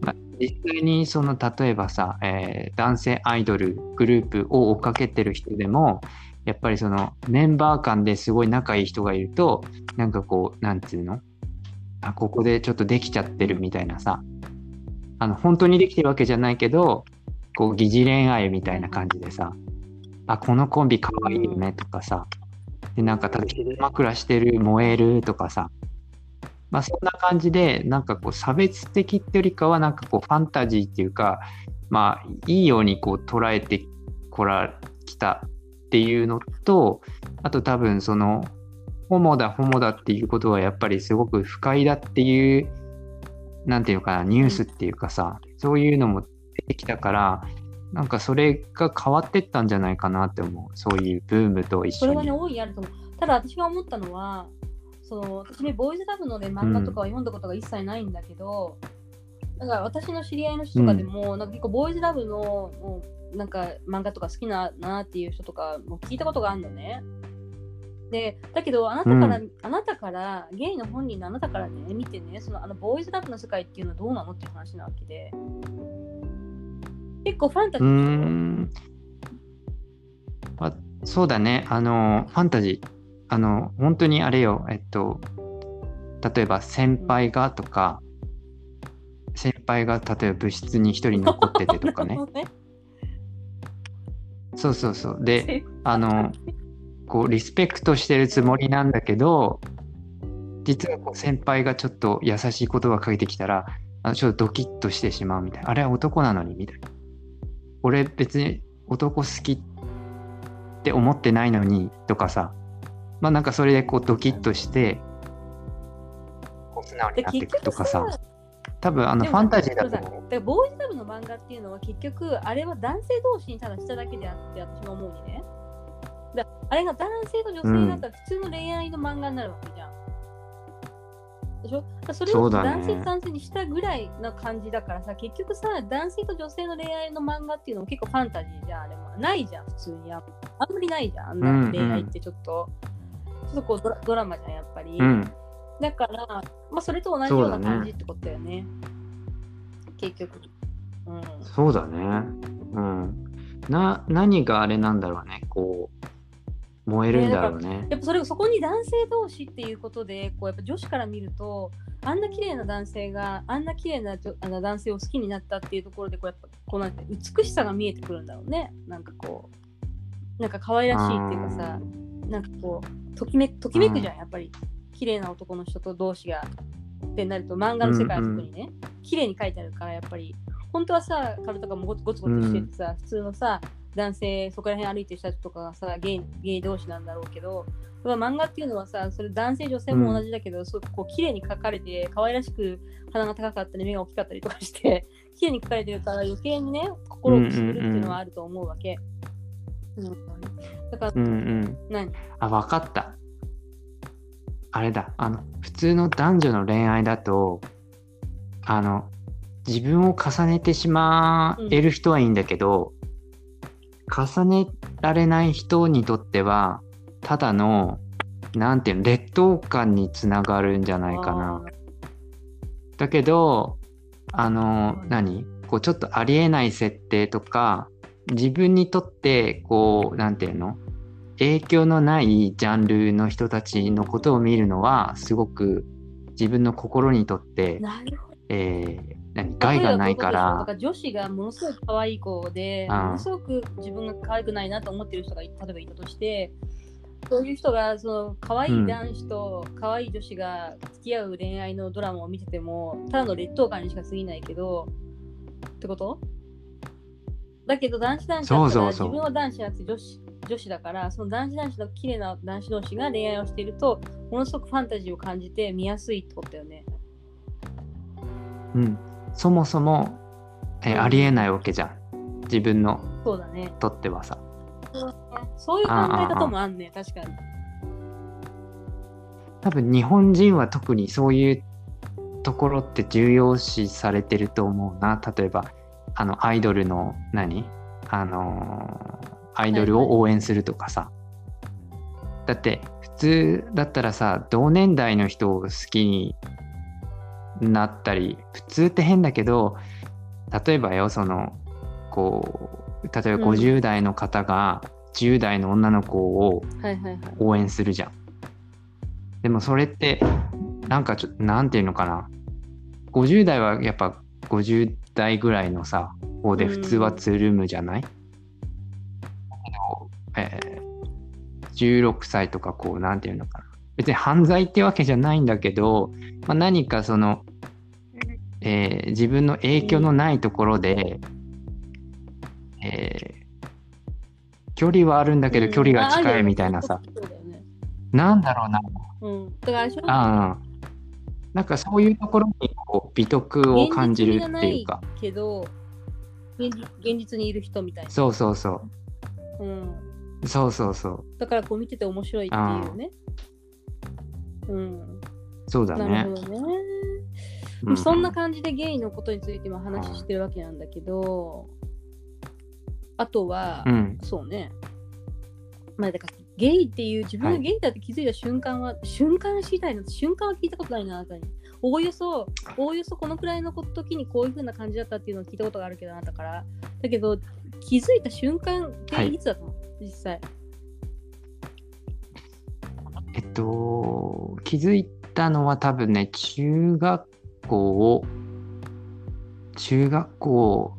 まあ、実際にその例えばさ、えー男性アイドルグループを追っかけてる人でもやっぱりそのメンバー間ですごい仲いい人がいるとなんかこうなんていうの？あここでちょっとできちゃってるみたいなさあの本当にできてるわけじゃないけどこう疑似恋愛みたいな感じでさあこのコンビかわいいよねとかさでなんか例えば枕してる燃えるとかさまあそんな感じでなんかこう差別的ってよりかはなんかこうファンタジーっていうかまあいいようにこう捉えてこらきたっていうのとあと多分そのホモだホモだっていうことはやっぱりすごく不快だっていうなんていうのかなニュースっていうかさ、そういうのも出てきたからなんかそれが変わってったんじゃないかなって思うそういうブームと一緒にそれはね、大いにあると思う。ただ私が思ったのは、その私ね、ボーイズラブの、ね、漫画とかは読んだことが一切ないんだけど、だから私の知り合いの人とかでも、なんか結構ボーイズラブのもうなんか漫画とか好きななっていう人とかも聞いたことがあるのね。で、だけどあなたから、うあなたから、ゲイの本人のあなたからね、見てね、そのあのボーイズラブの世界っていうのはどうなのっていう話なわけで。結構ファンタジうーーでしょん。あそうだね。あのファンタジー。あの本当にあれよ。えっと例えば先輩がとか、先輩が例えば部室に一人残っててとかね。ね。そうそうそう。であのこうリスペクトしてるつもりなんだけど実はこう先輩がちょっと優しい言葉かけてきたらあのちょっとドキッとしてしまうみたいな。あれは男なのにみたいな。俺別に男好きって思ってないのにとかさ。まあなんかそれでこうドキッとしてこう素直にでなっていくとかさ。さ多分あのファンタジーだとだからボーイズラブの漫画っていうのは結局あれは男性同士にただしただけであって私も思うにね。だあれが男性と女性になったら普通の恋愛の漫画になるわけじゃん、でしょ？それを男性と男性にしたぐらいな感じだからさ結局さ男性と女性の恋愛の漫画っていうのも結構ファンタジーじゃんあれもないじゃん普通にああんまりないじゃんあんな恋愛ってちょっと、ちょっとこうドラドラマじゃんやっぱり、うんだから、まあ、それと同じような感じってことだよね。結局。うん。そうだね。うん。な、何があれなんだろうね。こう、燃えるんだろうね。やっぱそれそこに男性同士っていうことで、こうやっぱ女子から見ると、あんな綺麗な男性があんな綺麗な女あの男性を好きになったっていうところで、こうやっぱこうなんて美しさが見えてくるんだろうね。なんかこう、なんか可愛らしいっていうかさ、なんかこう、ときめときめくじゃん、やっぱり。綺麗な男の人と同士が。ってなると、漫画の世界は特にね、綺麗に描いてあるから、やっぱり、本当はさ、体とかもゴツゴツしててさ、普通のさ、男性、そこら辺歩いてる人たちとかがさ、ゲイゲイ同士なんだろうけど、漫画っていうのはさ、それ男性、女性も同じだけど、そうこう綺麗に描かれて、可愛らしく鼻が高かったり、目が大きかったりとかして、綺麗に描かれてるから余計にね、心をくすぐるっていうのはあると思うわけ。うんだから、うんうん。何あ、わかった。あれだ。あの、普通の男女の恋愛だと、あの、自分を重ねてしまえる人はいいんだけど、重ねられない人にとっては、ただの、なんていうの、劣等感につながるんじゃないかな。だけど、あの、何？こうちょっとありえない設定とか、自分にとってこうなんていうの？影響のないジャンルの人たちのことを見るのはすごく自分の心にとって。えー何害がないかだらから女子がものすごく可愛い子で、うん。ものすごく自分が可愛くないなと思ってる人がい例えばいたとして、そういう人がその可愛い男子と可愛い女子が付き合う恋愛のドラマを見てても、ただの劣等感にしか過ぎないけど、ってこと？だけど男子男子だら自分は男子じゃなくて女子女子だから、その男子男子の綺麗な男子同士が恋愛をしていると、ものすごくファンタジーを感じて見やすいってことだよね。うん、そもそも、えーありえないわけじゃん。自分のそうだね。とってはさ。そういう考え方もあんね、確かに。多分日本人は特にそういうところって重要視されてると思うな。例えばあのアイドルの何？あのーアイドルを応援するとかさ、だって普通だったらさ同年代の人を好きになったり普通って変だけど例えばよそのこう例えばうん。50代の方が10代の女の子を。応援するじゃん。でもそれってなんかちょなんていうのかな。50代はやっぱ50代ぐらいのさ方で普通はつるむじゃない、だけどえー16歳とかこうなんていうのかな。別に犯罪ってわけじゃないんだけど、まあ、何かその、えー自分の影響のないところで、えー距離はあるんだけど距離が近いみたいなさ、そうだよね。なんだろうなうん。あなんかそういうところにこう美徳を感じるっていうかけど現実、にいる人みたいな。そうそうそうん。うそうそうそうだからこう見てて面白いっていうね。うん。そうだねなるほどね。うんそんな感じでゲイのことについても話してるわけなんだけど、あとは、うんそうね。まあだからゲイっていう自分がゲイだって気づいた瞬間は、瞬間知りたいな瞬間は聞いたことないなあなたに。おおよそ、おおよそこのくらいの時にこういう風な感じだったっていうのを聞いたことがあるけどあなたから。だけど気づいた瞬間っていつだったの、実際。えっと気づいたのは多分ね中学校中学校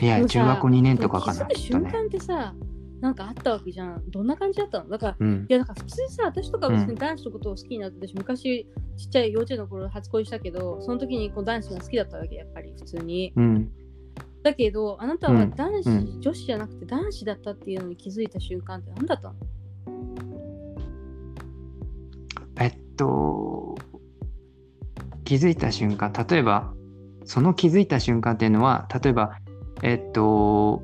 いや中学校2年とかかな気づくきっとね。瞬間ってさ、なんかあったわけじゃん。どんな感じだったの？だから、うん。いや、だから普通さ、私とか別に男子のことを好きになって、私昔ちっちゃい幼稚園の頃初恋したけど、その時にこう男子が好きだったわけ、やっぱり普通に。うん。だけど、あなたはうん。男子、うん。女子じゃなくて男子だったっていうのに気づいた瞬間って何だったの？えっと気づいた瞬間例えばその気づいた瞬間っていうのは例えばえっと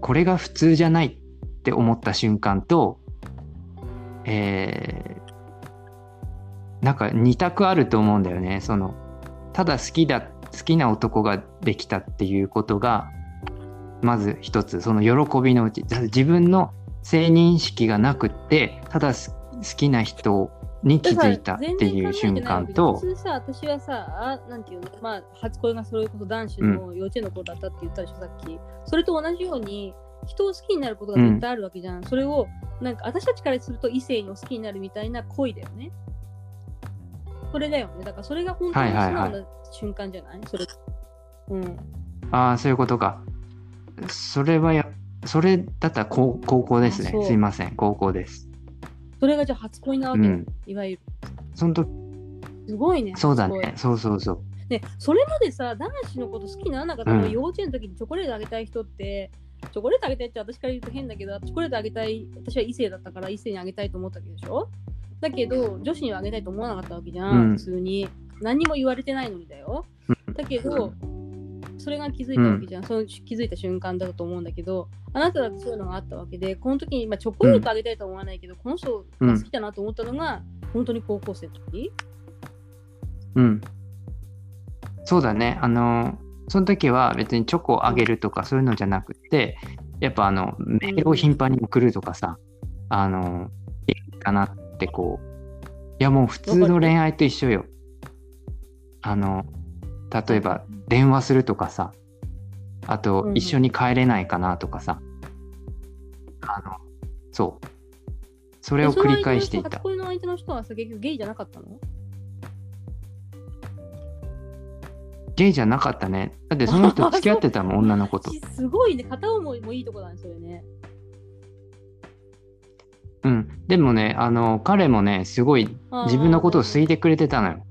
これが普通じゃないって思った瞬間とえーなんか二択あると思うんだよね。そのただ好きだ好きな男ができたっていうことがまず一つその喜びのうち自分の性認識がなくってただ好きな人に気づいたっていう瞬間と普通さ、私はさ、あなんていうの、まあ、初恋がそれこそ男子の幼稚園の頃だったって言ったでしょ、さっき。それと同じように、人を好きになることが絶対あるわけじゃん。それを、なんか私たちからすると異性に好きになるみたいな恋だよね。それだよね。だからそれが本当に素はいはいはい直な瞬間じゃない、それ。うん。ああそういうことかそれはやそれだったら高高校ですねすいません高校ですそれがじゃあ初恋なわけ、うん。いわゆる。その時すごいね。そうだね。そうそうそう。ね、それまでさ、男子のこと好きにならなかった。の、うん。幼稚園の時にチョコレートあげたい人って、チョコレートあげたいって私から言うと変だけど、チョコレートあげたい、私は異性だったから異性にあげたいと思ったわけでしょ？だけど、女子にはあげたいと思わなかったわけじゃん、うん。普通に。何にも言われてないのにだよ。うん。だけど、それが気づいたわけじゃん、その気づいた瞬間だと思うんだけど、あなただってそういうのがあったわけで、この時に、まあ、チョコレートあげたいとは思わないけど、この人が好きだなと思ったのが、本当に高校生の時？うん。そうだね。あのその時は別にチョコをあげるとかそういうのじゃなくてやっぱあのメールを頻繁に送るとかさあのいいかなってこういやもう普通の恋愛と一緒よ。あの例えば電話するとかさあと一緒に帰れないかなとかさ、あの、そう。それを繰り返していたの相手の人はさ、結局ゲイじゃなかったの？ゲイじゃなかったね。だってその人 付き合ってたもん、女の子と。すごいね、片思いもいいとこなんですよね。うん。でもね、あの、彼もね、すごい自分のことを好いてくれてたのよ。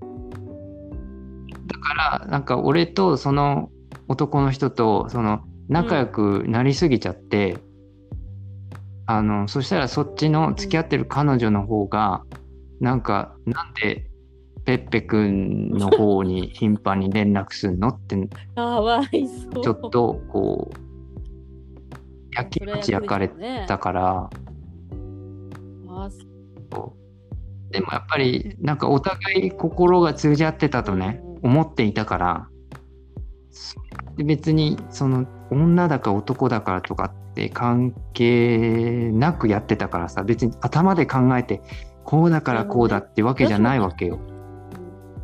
だから、なんか俺とその男の人と、その、仲良くなりすぎちゃって、あの、そしたらそっちの付き合ってる彼女の方が、なんか、なんで、ペッペくんの方に頻繁に連絡するのって、かわいそう。ちょっと、こう、焼きもち焼かれたから、あでもやっぱりなんかお互い心が通じ合ってたとね、思っていたからで別にその女だか男だからとかって関係なくやってたからさ別に頭で考えてこうだからこうだってわけじゃないわけよ。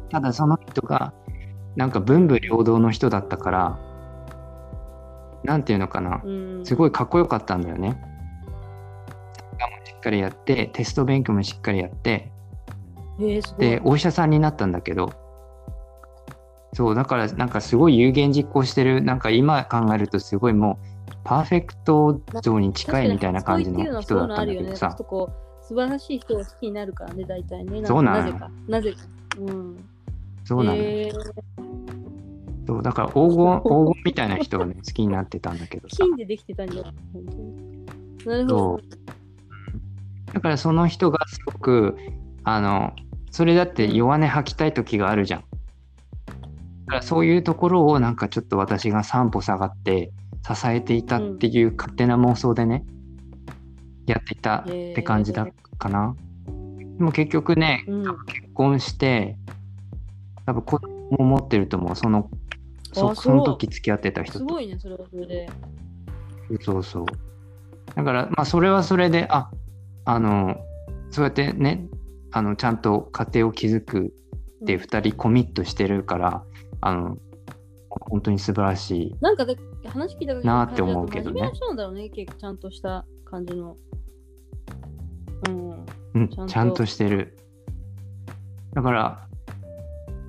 ただその人がなんか文武両道の人だったからなんていうのかなうんすごいかっこよかったんだよね。しっかりやってテスト勉強もしっかりやってでお医者さんになったんだけどそうだからなんかすごい有言実行してるなんか今考えるとすごいもうパーフェクト像に近いみたいな感じの人だったんだけどさ素晴らしい人を好きになるからね、大体ね。そうなのなぜか。なぜか。うん。そうなのよ、えーそうだから黄金 黄金みたいな人がね好きになってたんだけどさ金でできてたんじゃない。なるほど。だからその人がすごくあのそれだって弱音吐きたい時があるじゃん。だからそういうところをなんかちょっと私が三歩下がって支えていたっていう勝手な妄想でね、やっていたって感じだかな。でも結局ね、うん結婚して多分子供も持ってると思うそのそあその時付き合ってた人とすごいね、それはそれで。そうそう。だから、まあ、それはそれで、あ、あの、そうやってね、あの、ちゃんと家庭を築くって2人コミットしてるから、あの、本当に素晴らしい。なんかで話聞いた時なーって思うけどね真面目な人なんだろうね、結構ちゃんとした感じの。うん。うん、ちゃんとちゃんとしてる。だから、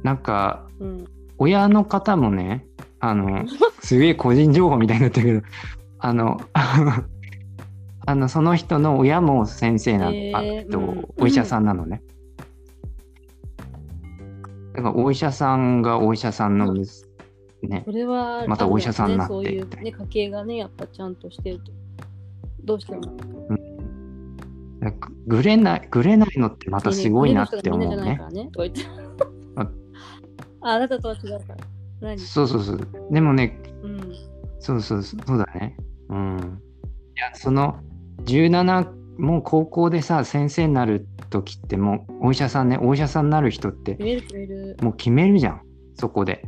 なんか、うん。親の方もね、あの、すげえ個人情報みたいになってるけど、あの、あのその人の親も先生なの、へーあとうんお医者さんなのね。だからお医者さんがお医者さんのねそ、れは、またお医者さんになってそういうね、家系がね、やっぱちゃんとしてると。どうしても。なんかぐれない、ぐれないのってまたすごいなって思うねね。あああなたとは違うから。何？そうそうそう。でもね、うん。そうそうそうそうだね。うん。いや、その17、もう高校でさ、先生になる時ってもうお医者さんね、お医者さんになる人って決める決める。もう決めるじゃん、そこで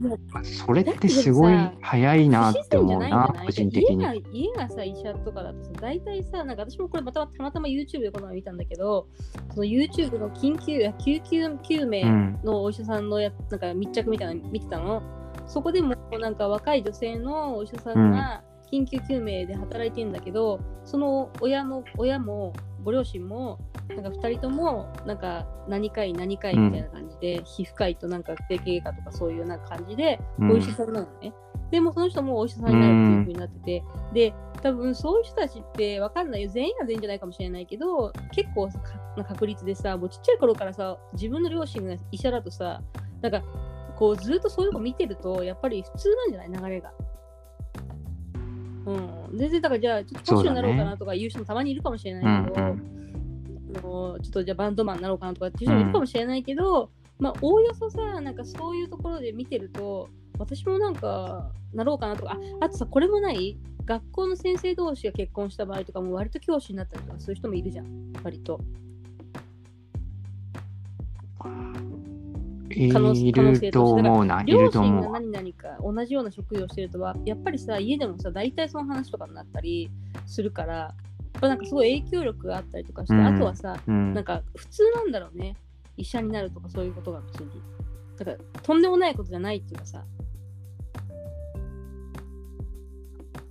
もう。それってすごい早いなって思うな個人的に家。が家がさ、医者とかだとさ、大体さ、なんか私もこれまたたまたま YouTube でこの前見たんだけど、その YouTube の緊急、救急救命うん。のお医者さんのやなんか密着みたいなの見てたの？そこでもなんか若い女性のお医者さんが緊急救命で働いてるんだけど、その親の親もご両親もなんか2人ともなんか何回何回みたいな感じで、皮膚科医となんか整形外科とかそういうなんか感じでうんお医者さんなのね。でもその人もお医者さんになるっていう風になってて、で、多分そういう人たちってわかんないよ。全員が全員じゃないかもしれないけど、結構な確率でさ、もうちっちゃい頃からさ、自分の両親が医者だとさ、なんかこうずっとそういうの見てると、やっぱり普通なんじゃない？流れが。うん。全然だからじゃあ、ちょっと歌手になろうかなとかいう人もたまにいるかもしれうないけど、んうん。あのちょっとじゃあバンドマンになろうかなとかっていう人もいるかもしれないけど、まあおおよそさなんかそういうところで見てると私もなんかなろうかなとかああとさこれもない？学校の先生同士が結婚した場合とかも割と教師になったりとかそういう人もいるじゃん割とい可能可能性ると思うな、い両ると思う。親が何々か同じような職業をしてるとはやっぱりさ家でもさ大体その話とかになったりするからやっぱなんかすごい影響力があったりとかして、うんあとはさうんなんか普通なんだろうね。医者になるとかそういうことが別に。だからとんでもないことじゃないっていうかさ。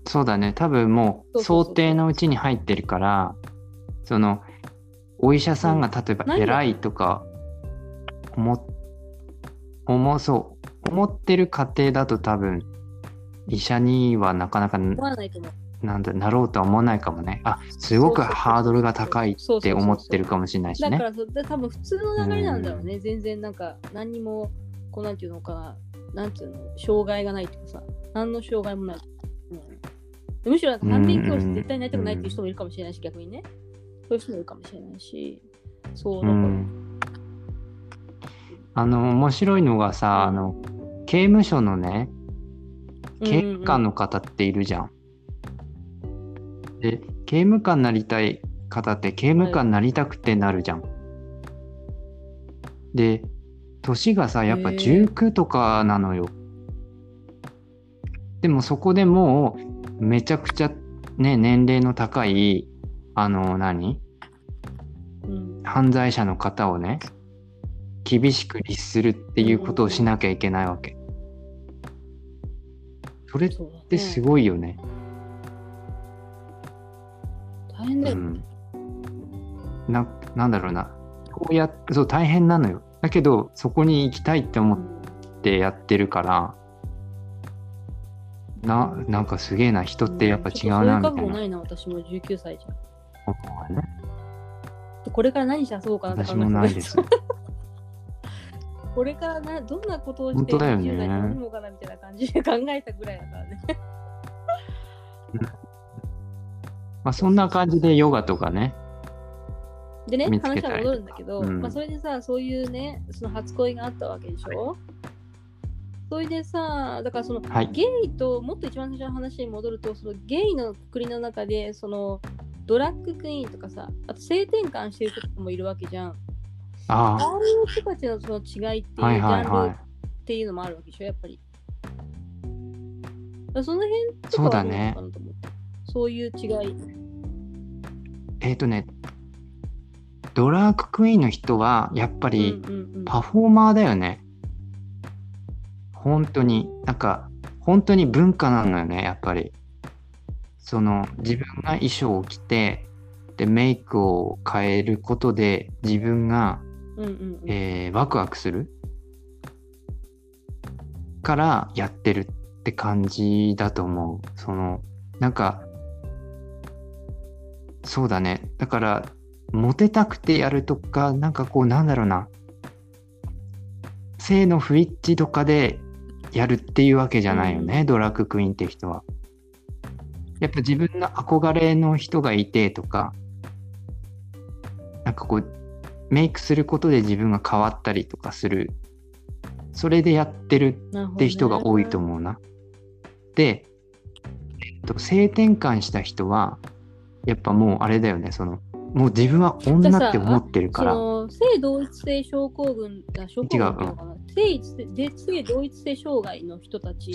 そうだね。多分もう想定のうちに入ってるから、その、お医者さんが例えば偉いとか思っ、思う、そう、思ってる過程だと多分、医者にはなかなか思わないと思う。なんだなろうとは思わないかもね。あ、すごくハードルが高いって思ってるかもしれないしねだか。らそで多分普通の流れなんだろうね。全然なんか何にもこうなんていうのかな、なんていうの、障害がないっていうかさ、何の障害もない。うん、むしろ反面教師絶対なりたくないっていう人もいるかもしれないし、逆にね。そういう人もいるかもしれないし。そう、うだから、ん。あの、面白いのがさ、あの、刑務所のね、刑務官の方っているじゃん。で、刑務官になりたい方って刑務官になりたくてなるじゃん。で、年がさ、やっぱへー19とかなのよ。でもそこでもうめちゃくちゃね、年齢の高い、あの、何？うん犯罪者の方をね、厳しく律するっていうことをしなきゃいけないわけ。それってすごいよね。大変だよ。うん、ななんだろうなこうやそう大変なのよだけどそこに行きたいって思ってやってるからななんかすげえな人ってやっぱ違うなみたいなそういう覚悟ないな、私も19歳じゃん。思うねこれから何して遊ぼうかなって私もないです。これからなどんなことをして本当だよね。20代楽しもうかなみたいな感じで考えたぐらいだからね。まあそんな感じでヨガとかね。でね、話は戻るんだけど、うん。まあ、それでさ、そういうね、その初恋があったわけでしょ、それでさ、だからその、はい。ゲイと、もっと一番最初の話に戻ると、そのゲイのくくりの中で、そのドラッグクイーンとかさ、あと性転換してる人もいるわけじゃん。あああいう人たちのその違いっていうはいはいャンルはいっていうのもあるわけでしょ、やっぱり。その辺とかそうだねそういう違い。えっ、とねドラッグクイーンの人はやっぱり、うんうんうんパフォーマーだよね。本当に、なんか、本当に文化なのよね、やっぱり。その、自分が衣装を着て、で、メイクを変えることで、自分が、うんうんうんえーワクワクする？からやってるって感じだと思う。その、なんか、そうだね。だから、モテたくてやるとか、なんかこう、なんだろうな。性の不一致とかでやるっていうわけじゃないよね、ドラッグクイーンって人は。やっぱ自分の憧れの人がいてとか、なんかこう、メイクすることで自分が変わったりとかする。それでやってるって人が多いと思うな。で、えっと、性転換した人は、やっぱもうあれだよね、その、もう自分は女って思ってるから、の性同一性症候群あ症候群うのかな？性性同一性障害の人たち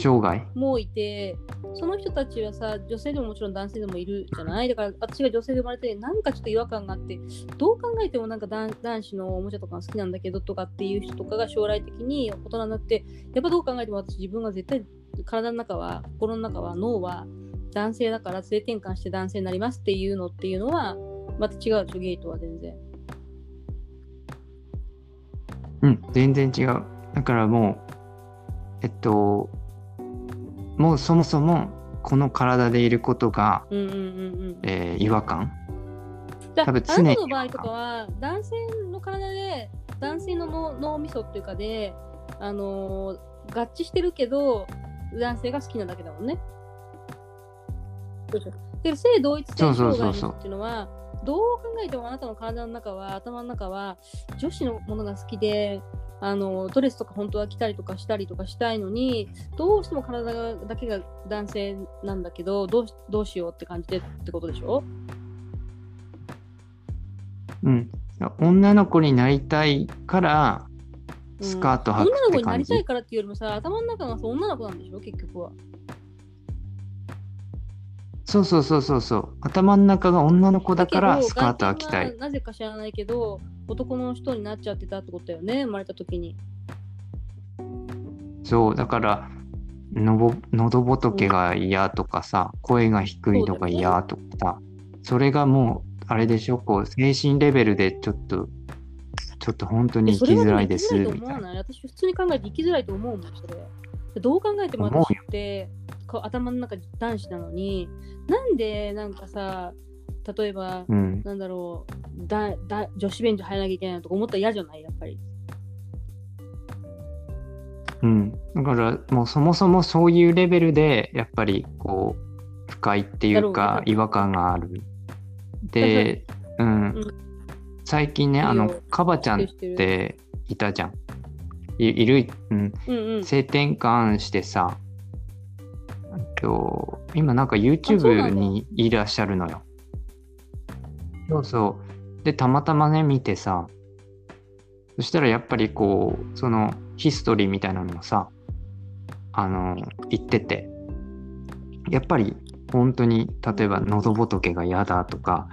もいてその人たちはさ女性でももちろん男性でもいるじゃない？だから私が女性で生まれてなんかちょっと違和感があってどう考えてもなんか男男子のおもちゃとかが好きなんだけどとかっていう人とかが将来的に大人になってやっぱどう考えても私自分が絶対体の中は心の中は脳は男性だから性転換して男性になりますっていうのっていうのはまた違うでしょ？ゲイとは全然。うん、全然違う。だからもう、えっと、もうそもそもこの体でいることが、うんうんうんうん。えー違和感多分常にたの場合とかは、男性の体で、男性の脳脳みそっていうかで、あのー合致してるけど、男性が好きなだけだもんね。そうそうで、性同一性障害のそうそう人っていうのは、どう考えてもあなたの体の中は、頭の中は、女子のものが好きで、あのドレスとか本当は着たりとかしたりとかしたいのに、どうしても体がだけが男性なんだけど、どうしどうしようって感じでってことでしょ？うん。女の子になりたいから、うんスカート履く女の子にな。りたいからっていうよりもさ、頭の中がさ女の子なんでしょ、結局は。そうそうそうそうそう。頭の中が女の子だからスカートは着たいなぜか知らないけど、男の人になっちゃってたってことだよね、生まれた時に。そう、だから、のぼ喉仏が嫌とかさ、声が低いのが嫌とかさ、それがもう、あれでしょ、こう、精神レベルでちょっと、ちょっと本当に生きづらいです、みたいな。私普通に考えて生きづらいと思うもん、それ。どう考えても私ってこう頭の中男子なのに、なんでなんかさ、例えば、うん。なんだろうだだ、女子便所入らなきゃいけないとか思ったら嫌じゃない？やっぱり。うん。だから、もうそもそもそういうレベルで、やっぱり、こう、不快っていうか、違和感がある。で、うん。うん最近ね、あの、カバちゃんっていたじゃん。いいる、うん。うんうん。性転換してさ、えっと、今なんか YouTube にいらっしゃるのよ。そうそう。で、たまたまね、見てさ、そしたらやっぱりこう、そのヒストリーみたいなのをさ、あの、言ってて、やっぱり本当に、例えば喉仏が嫌だとか、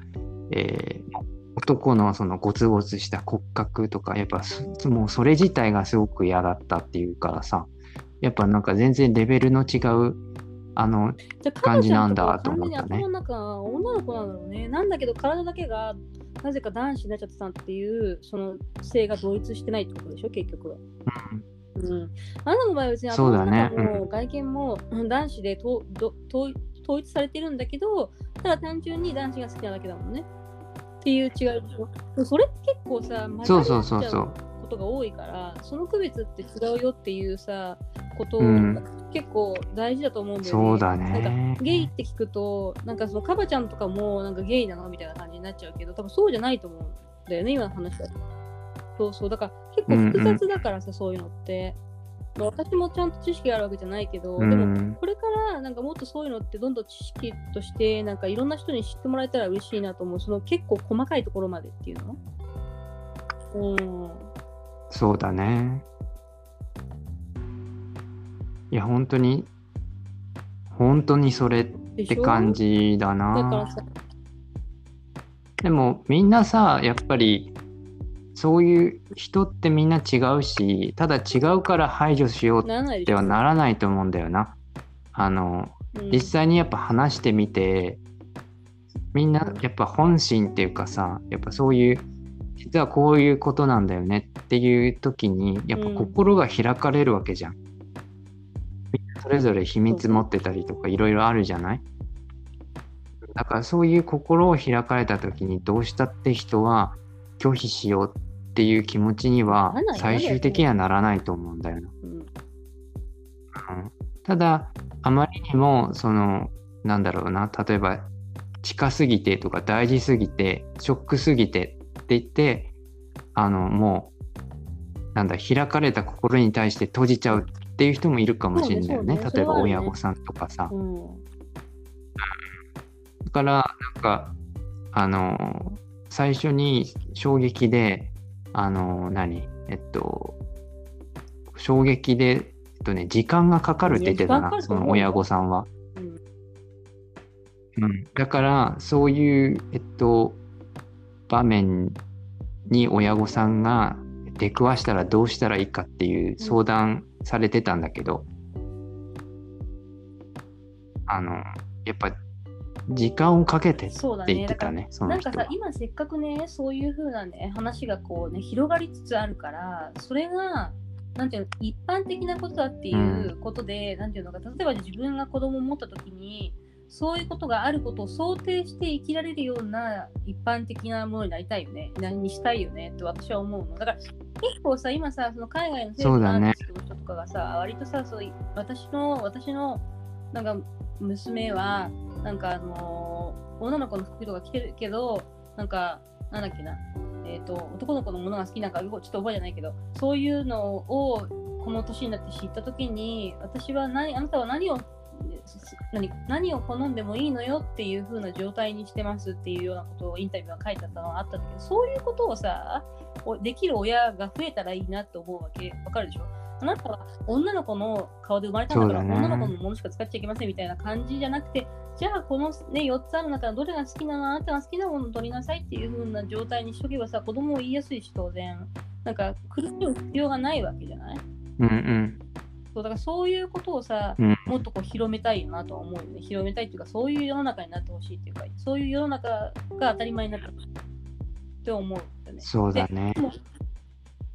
えー男のそのゴツゴツした骨格とか、やっぱすもうそれ自体がすごく嫌だったっていうからさ、やっぱなんか全然レベルの違う、あの、感じなんだと思ったね完全に頭の中は女の子なんだろうね。なんだけど体だけがなぜか男子になっちゃってたっていうその性が同一してないってことでしょ？結局は。うん。あなたの場合は別に頭の中も外見もうん男子でとど統統一されてるんだけど、ただ単純に男子が好きなだけだもんね。っていう違いそれって結構さ、そうり合っちゃそうそうそうことが多いから、その区別って違うよっていうさ、ことをうん結構大事だと思うんだよね。そうだなんねか。ゲイって聞くと、なんかそのカバちゃんとかもなんかゲイなのみたいな感じになっちゃうけど、多分そうじゃないと思うんだよね、今の話だと。そうそう、だから結構複雑だからさ、そういうのって。私もちゃんと知識があるわけじゃないけど、うでもん。これからなんかもっとそういうのってどんどん知識としてなんかいろんな人に知ってもらえたら嬉しいなと思う。その結構細かいところまでっていうの？うん。そうだね。いや、本当に、本当にそれってょ？感じだな。さ、でも、みんなさ、やっぱり、そういう人ってみんな違うし、ただ違うから排除しようならないでしょではならないと思うんだよな。あの、うん実際にやっぱ話してみて、みんなやっぱ本心っていうかさ、やっぱそういう、実はこういうことなんだよねっていう時に、やっぱ心が開かれるわけじゃん。みんなそれぞれ秘密持ってたりとかいろいろあるじゃない？だからそういう心を開かれた時にどうしたって人は拒否しようっていう気持ちには最終的にはならないと思うんだよな。うんうんただ、あまりにも、その、なんだろうな、例えば、近すぎてとか大事すぎて、ショックすぎてって言って、あの、もう、なんだ、開かれた心に対して閉じちゃうっていう人もいるかもしれないよね。ね例えば親御さんとかさ。うん。だから、なんか、あの、最初に衝撃で、あの、何？えっと、衝撃で、えっとね、時間がかかるって言ってたな、その親御さんは。うん。うん、だから、そういう、えっと、場面に親御さんが出くわしたらどうしたらいいかっていう相談されてたんだけど、あの、やっぱ、時間をかけてってそうだね。言ってたね、その人はなんかさ、。今せっかくね、そういう風なね、話がこうね、広がりつつあるから、それが、なんていうの、一般的なことだっていうことで、なんていうのか、例えば自分が子供を持った時に、そういうことがあることを想定して生きられるような一般的なものになりたいよね。何にしたいよねって私は思うの。だから結構さ、今さ、その海外の政府のアーティストの人とかがさ、割とさ、そうい私の、私の、なんか娘は、なんかあのー女の子の服とか着てるけど、なんか、なんだっけな、えっ、と、男の子のものが好きなんか、ちょっと覚えてないけど、そういうのをこの年になって知ったときに、私は何、あなたは何を、何何を好んでもいいのよっていう風な状態にしてますっていうようなことをインタビューが書いてあったのがあったんだけど、そういうことをさ、できる親が増えたらいいなって思うわけ。わかるでしょ？あなたは女の子の顔で生まれたんだから、ね女の子のものしか使っちゃいけませんみたいな感じじゃなくて、じゃあこの、ね、4つある中でどれが好きなの？あなたが好きなものを取りなさいっていう風な状態にしとけばさ、子供も言いやすいし当然。なんか苦しむ必要がないわけじゃない？うんうん。そうだからそういうことをさ、うん。もっとこう広めたいよなとは思うよね。広めたいっていうか、そういう世の中になってほしいっていうか、そういう世の中が当たり前になってほしいって思うよね。そうだねで。も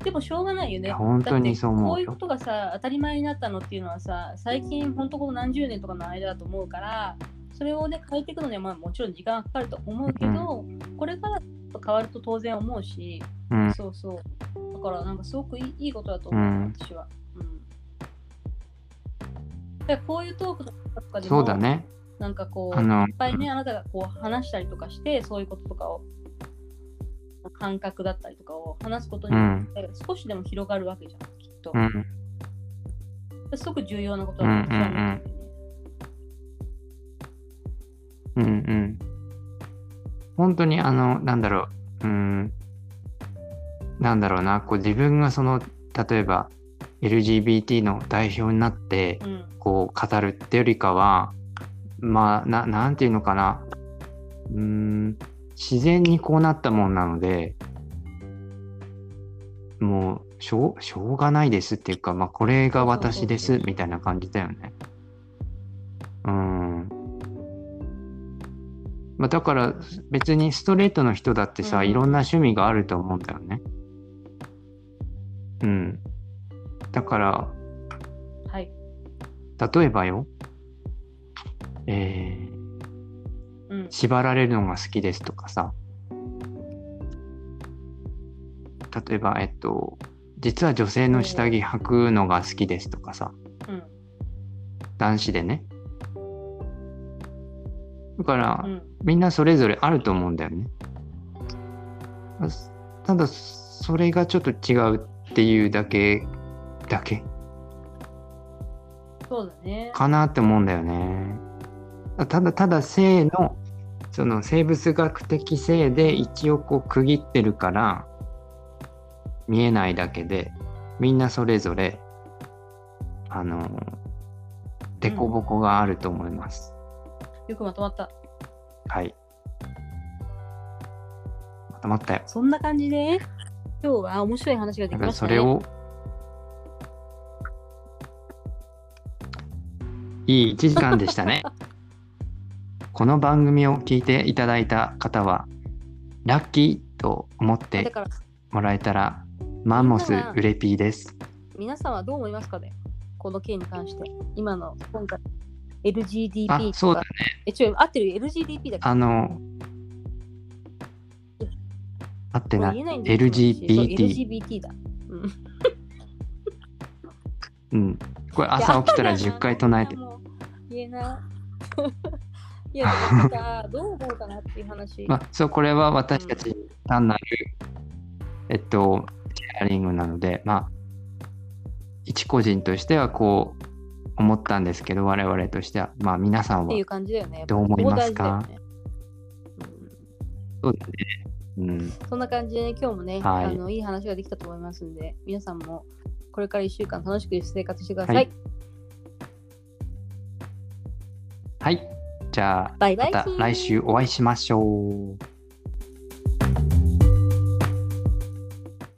でもしょうがないよね。本当にそう思うこういうことがさ、当たり前になったのっていうのはさ、最近本当この何十年とかの間だと思うから、それをね、変えていくのにはまあもちろん時間がかかると思うけど、これから変わると当然思うし、うん。そうそう。だからなんかすごくいいいいことだと思う、うん私は。うん。でこういうトークとかでも、そうだね。なんかこう、いっぱいね、あなたがこう話したりとかして、そういうこととかを、感覚だったりとかを話すことによって、少しでも広がるわけじゃん、きっと。うん。すごく重要なことだと私は思うんだよね。うんうん。本当にあの、なんだろう。うん。なんだろうな。こう自分がその、例えば LGBT の代表になって、うん。こう語るってよりかは、まあ、ななんていうのかな。うーん、自然にこうなったもんなので、もう、しょう、しょうがないですっていうか、まあ、これが私ですみたいな感じだよね。うん。まあ、だから、別にストレートの人だってさ、うんいろんな趣味があると思うんだよね。うん。だから、はい。例えばよ、えーうん。縛られるのが好きですとかさ、例えば、えっと、実は女性の下着履くのが好きですとかさ、うん。男子でね。だから、うん。みんなそれぞれあると思うんだよね。まあただ、それがちょっと違うっていうだけ、だけそうだね。かなって思うんだよね。ただただ性のその生物学的性で一応こう区切ってるから見えないだけでみんなそれぞれあの凸凹があると思います。よくまとまった。はい。まとまったよ。そんな感じで、今日は面白い話ができましたね。それをいい1時間でしたね。この番組を聞いていただいた方はラッキーと思っだてもらえたらマンモスウレピーです。皆さんはどう思いますかね？この件に関して。今の、今回。あ、そうだね。え、ちょ、合ってる ?LGBT だあの、合ってない。ない LGBT LGBT だ。うんうん。これ朝起きたら10回唱えて言えない。いや、でもさ、どう思うかなっていう話。まあ、そう、これは私たち単なる、えっと、シェアリングなので、まあ、一個人としてはこう思ったんですけど、我々としては、まあ皆さんはっていう感じだよね。どう思いますか？ここ大事だよねそうだね。うん。うんそんな感じでね、今日もね、はいあのいい話ができたと思いますんで、皆さんもこれから1週間楽しく生活してください。はいはい。じゃあ、バイバイ。また来週お会いしましょう。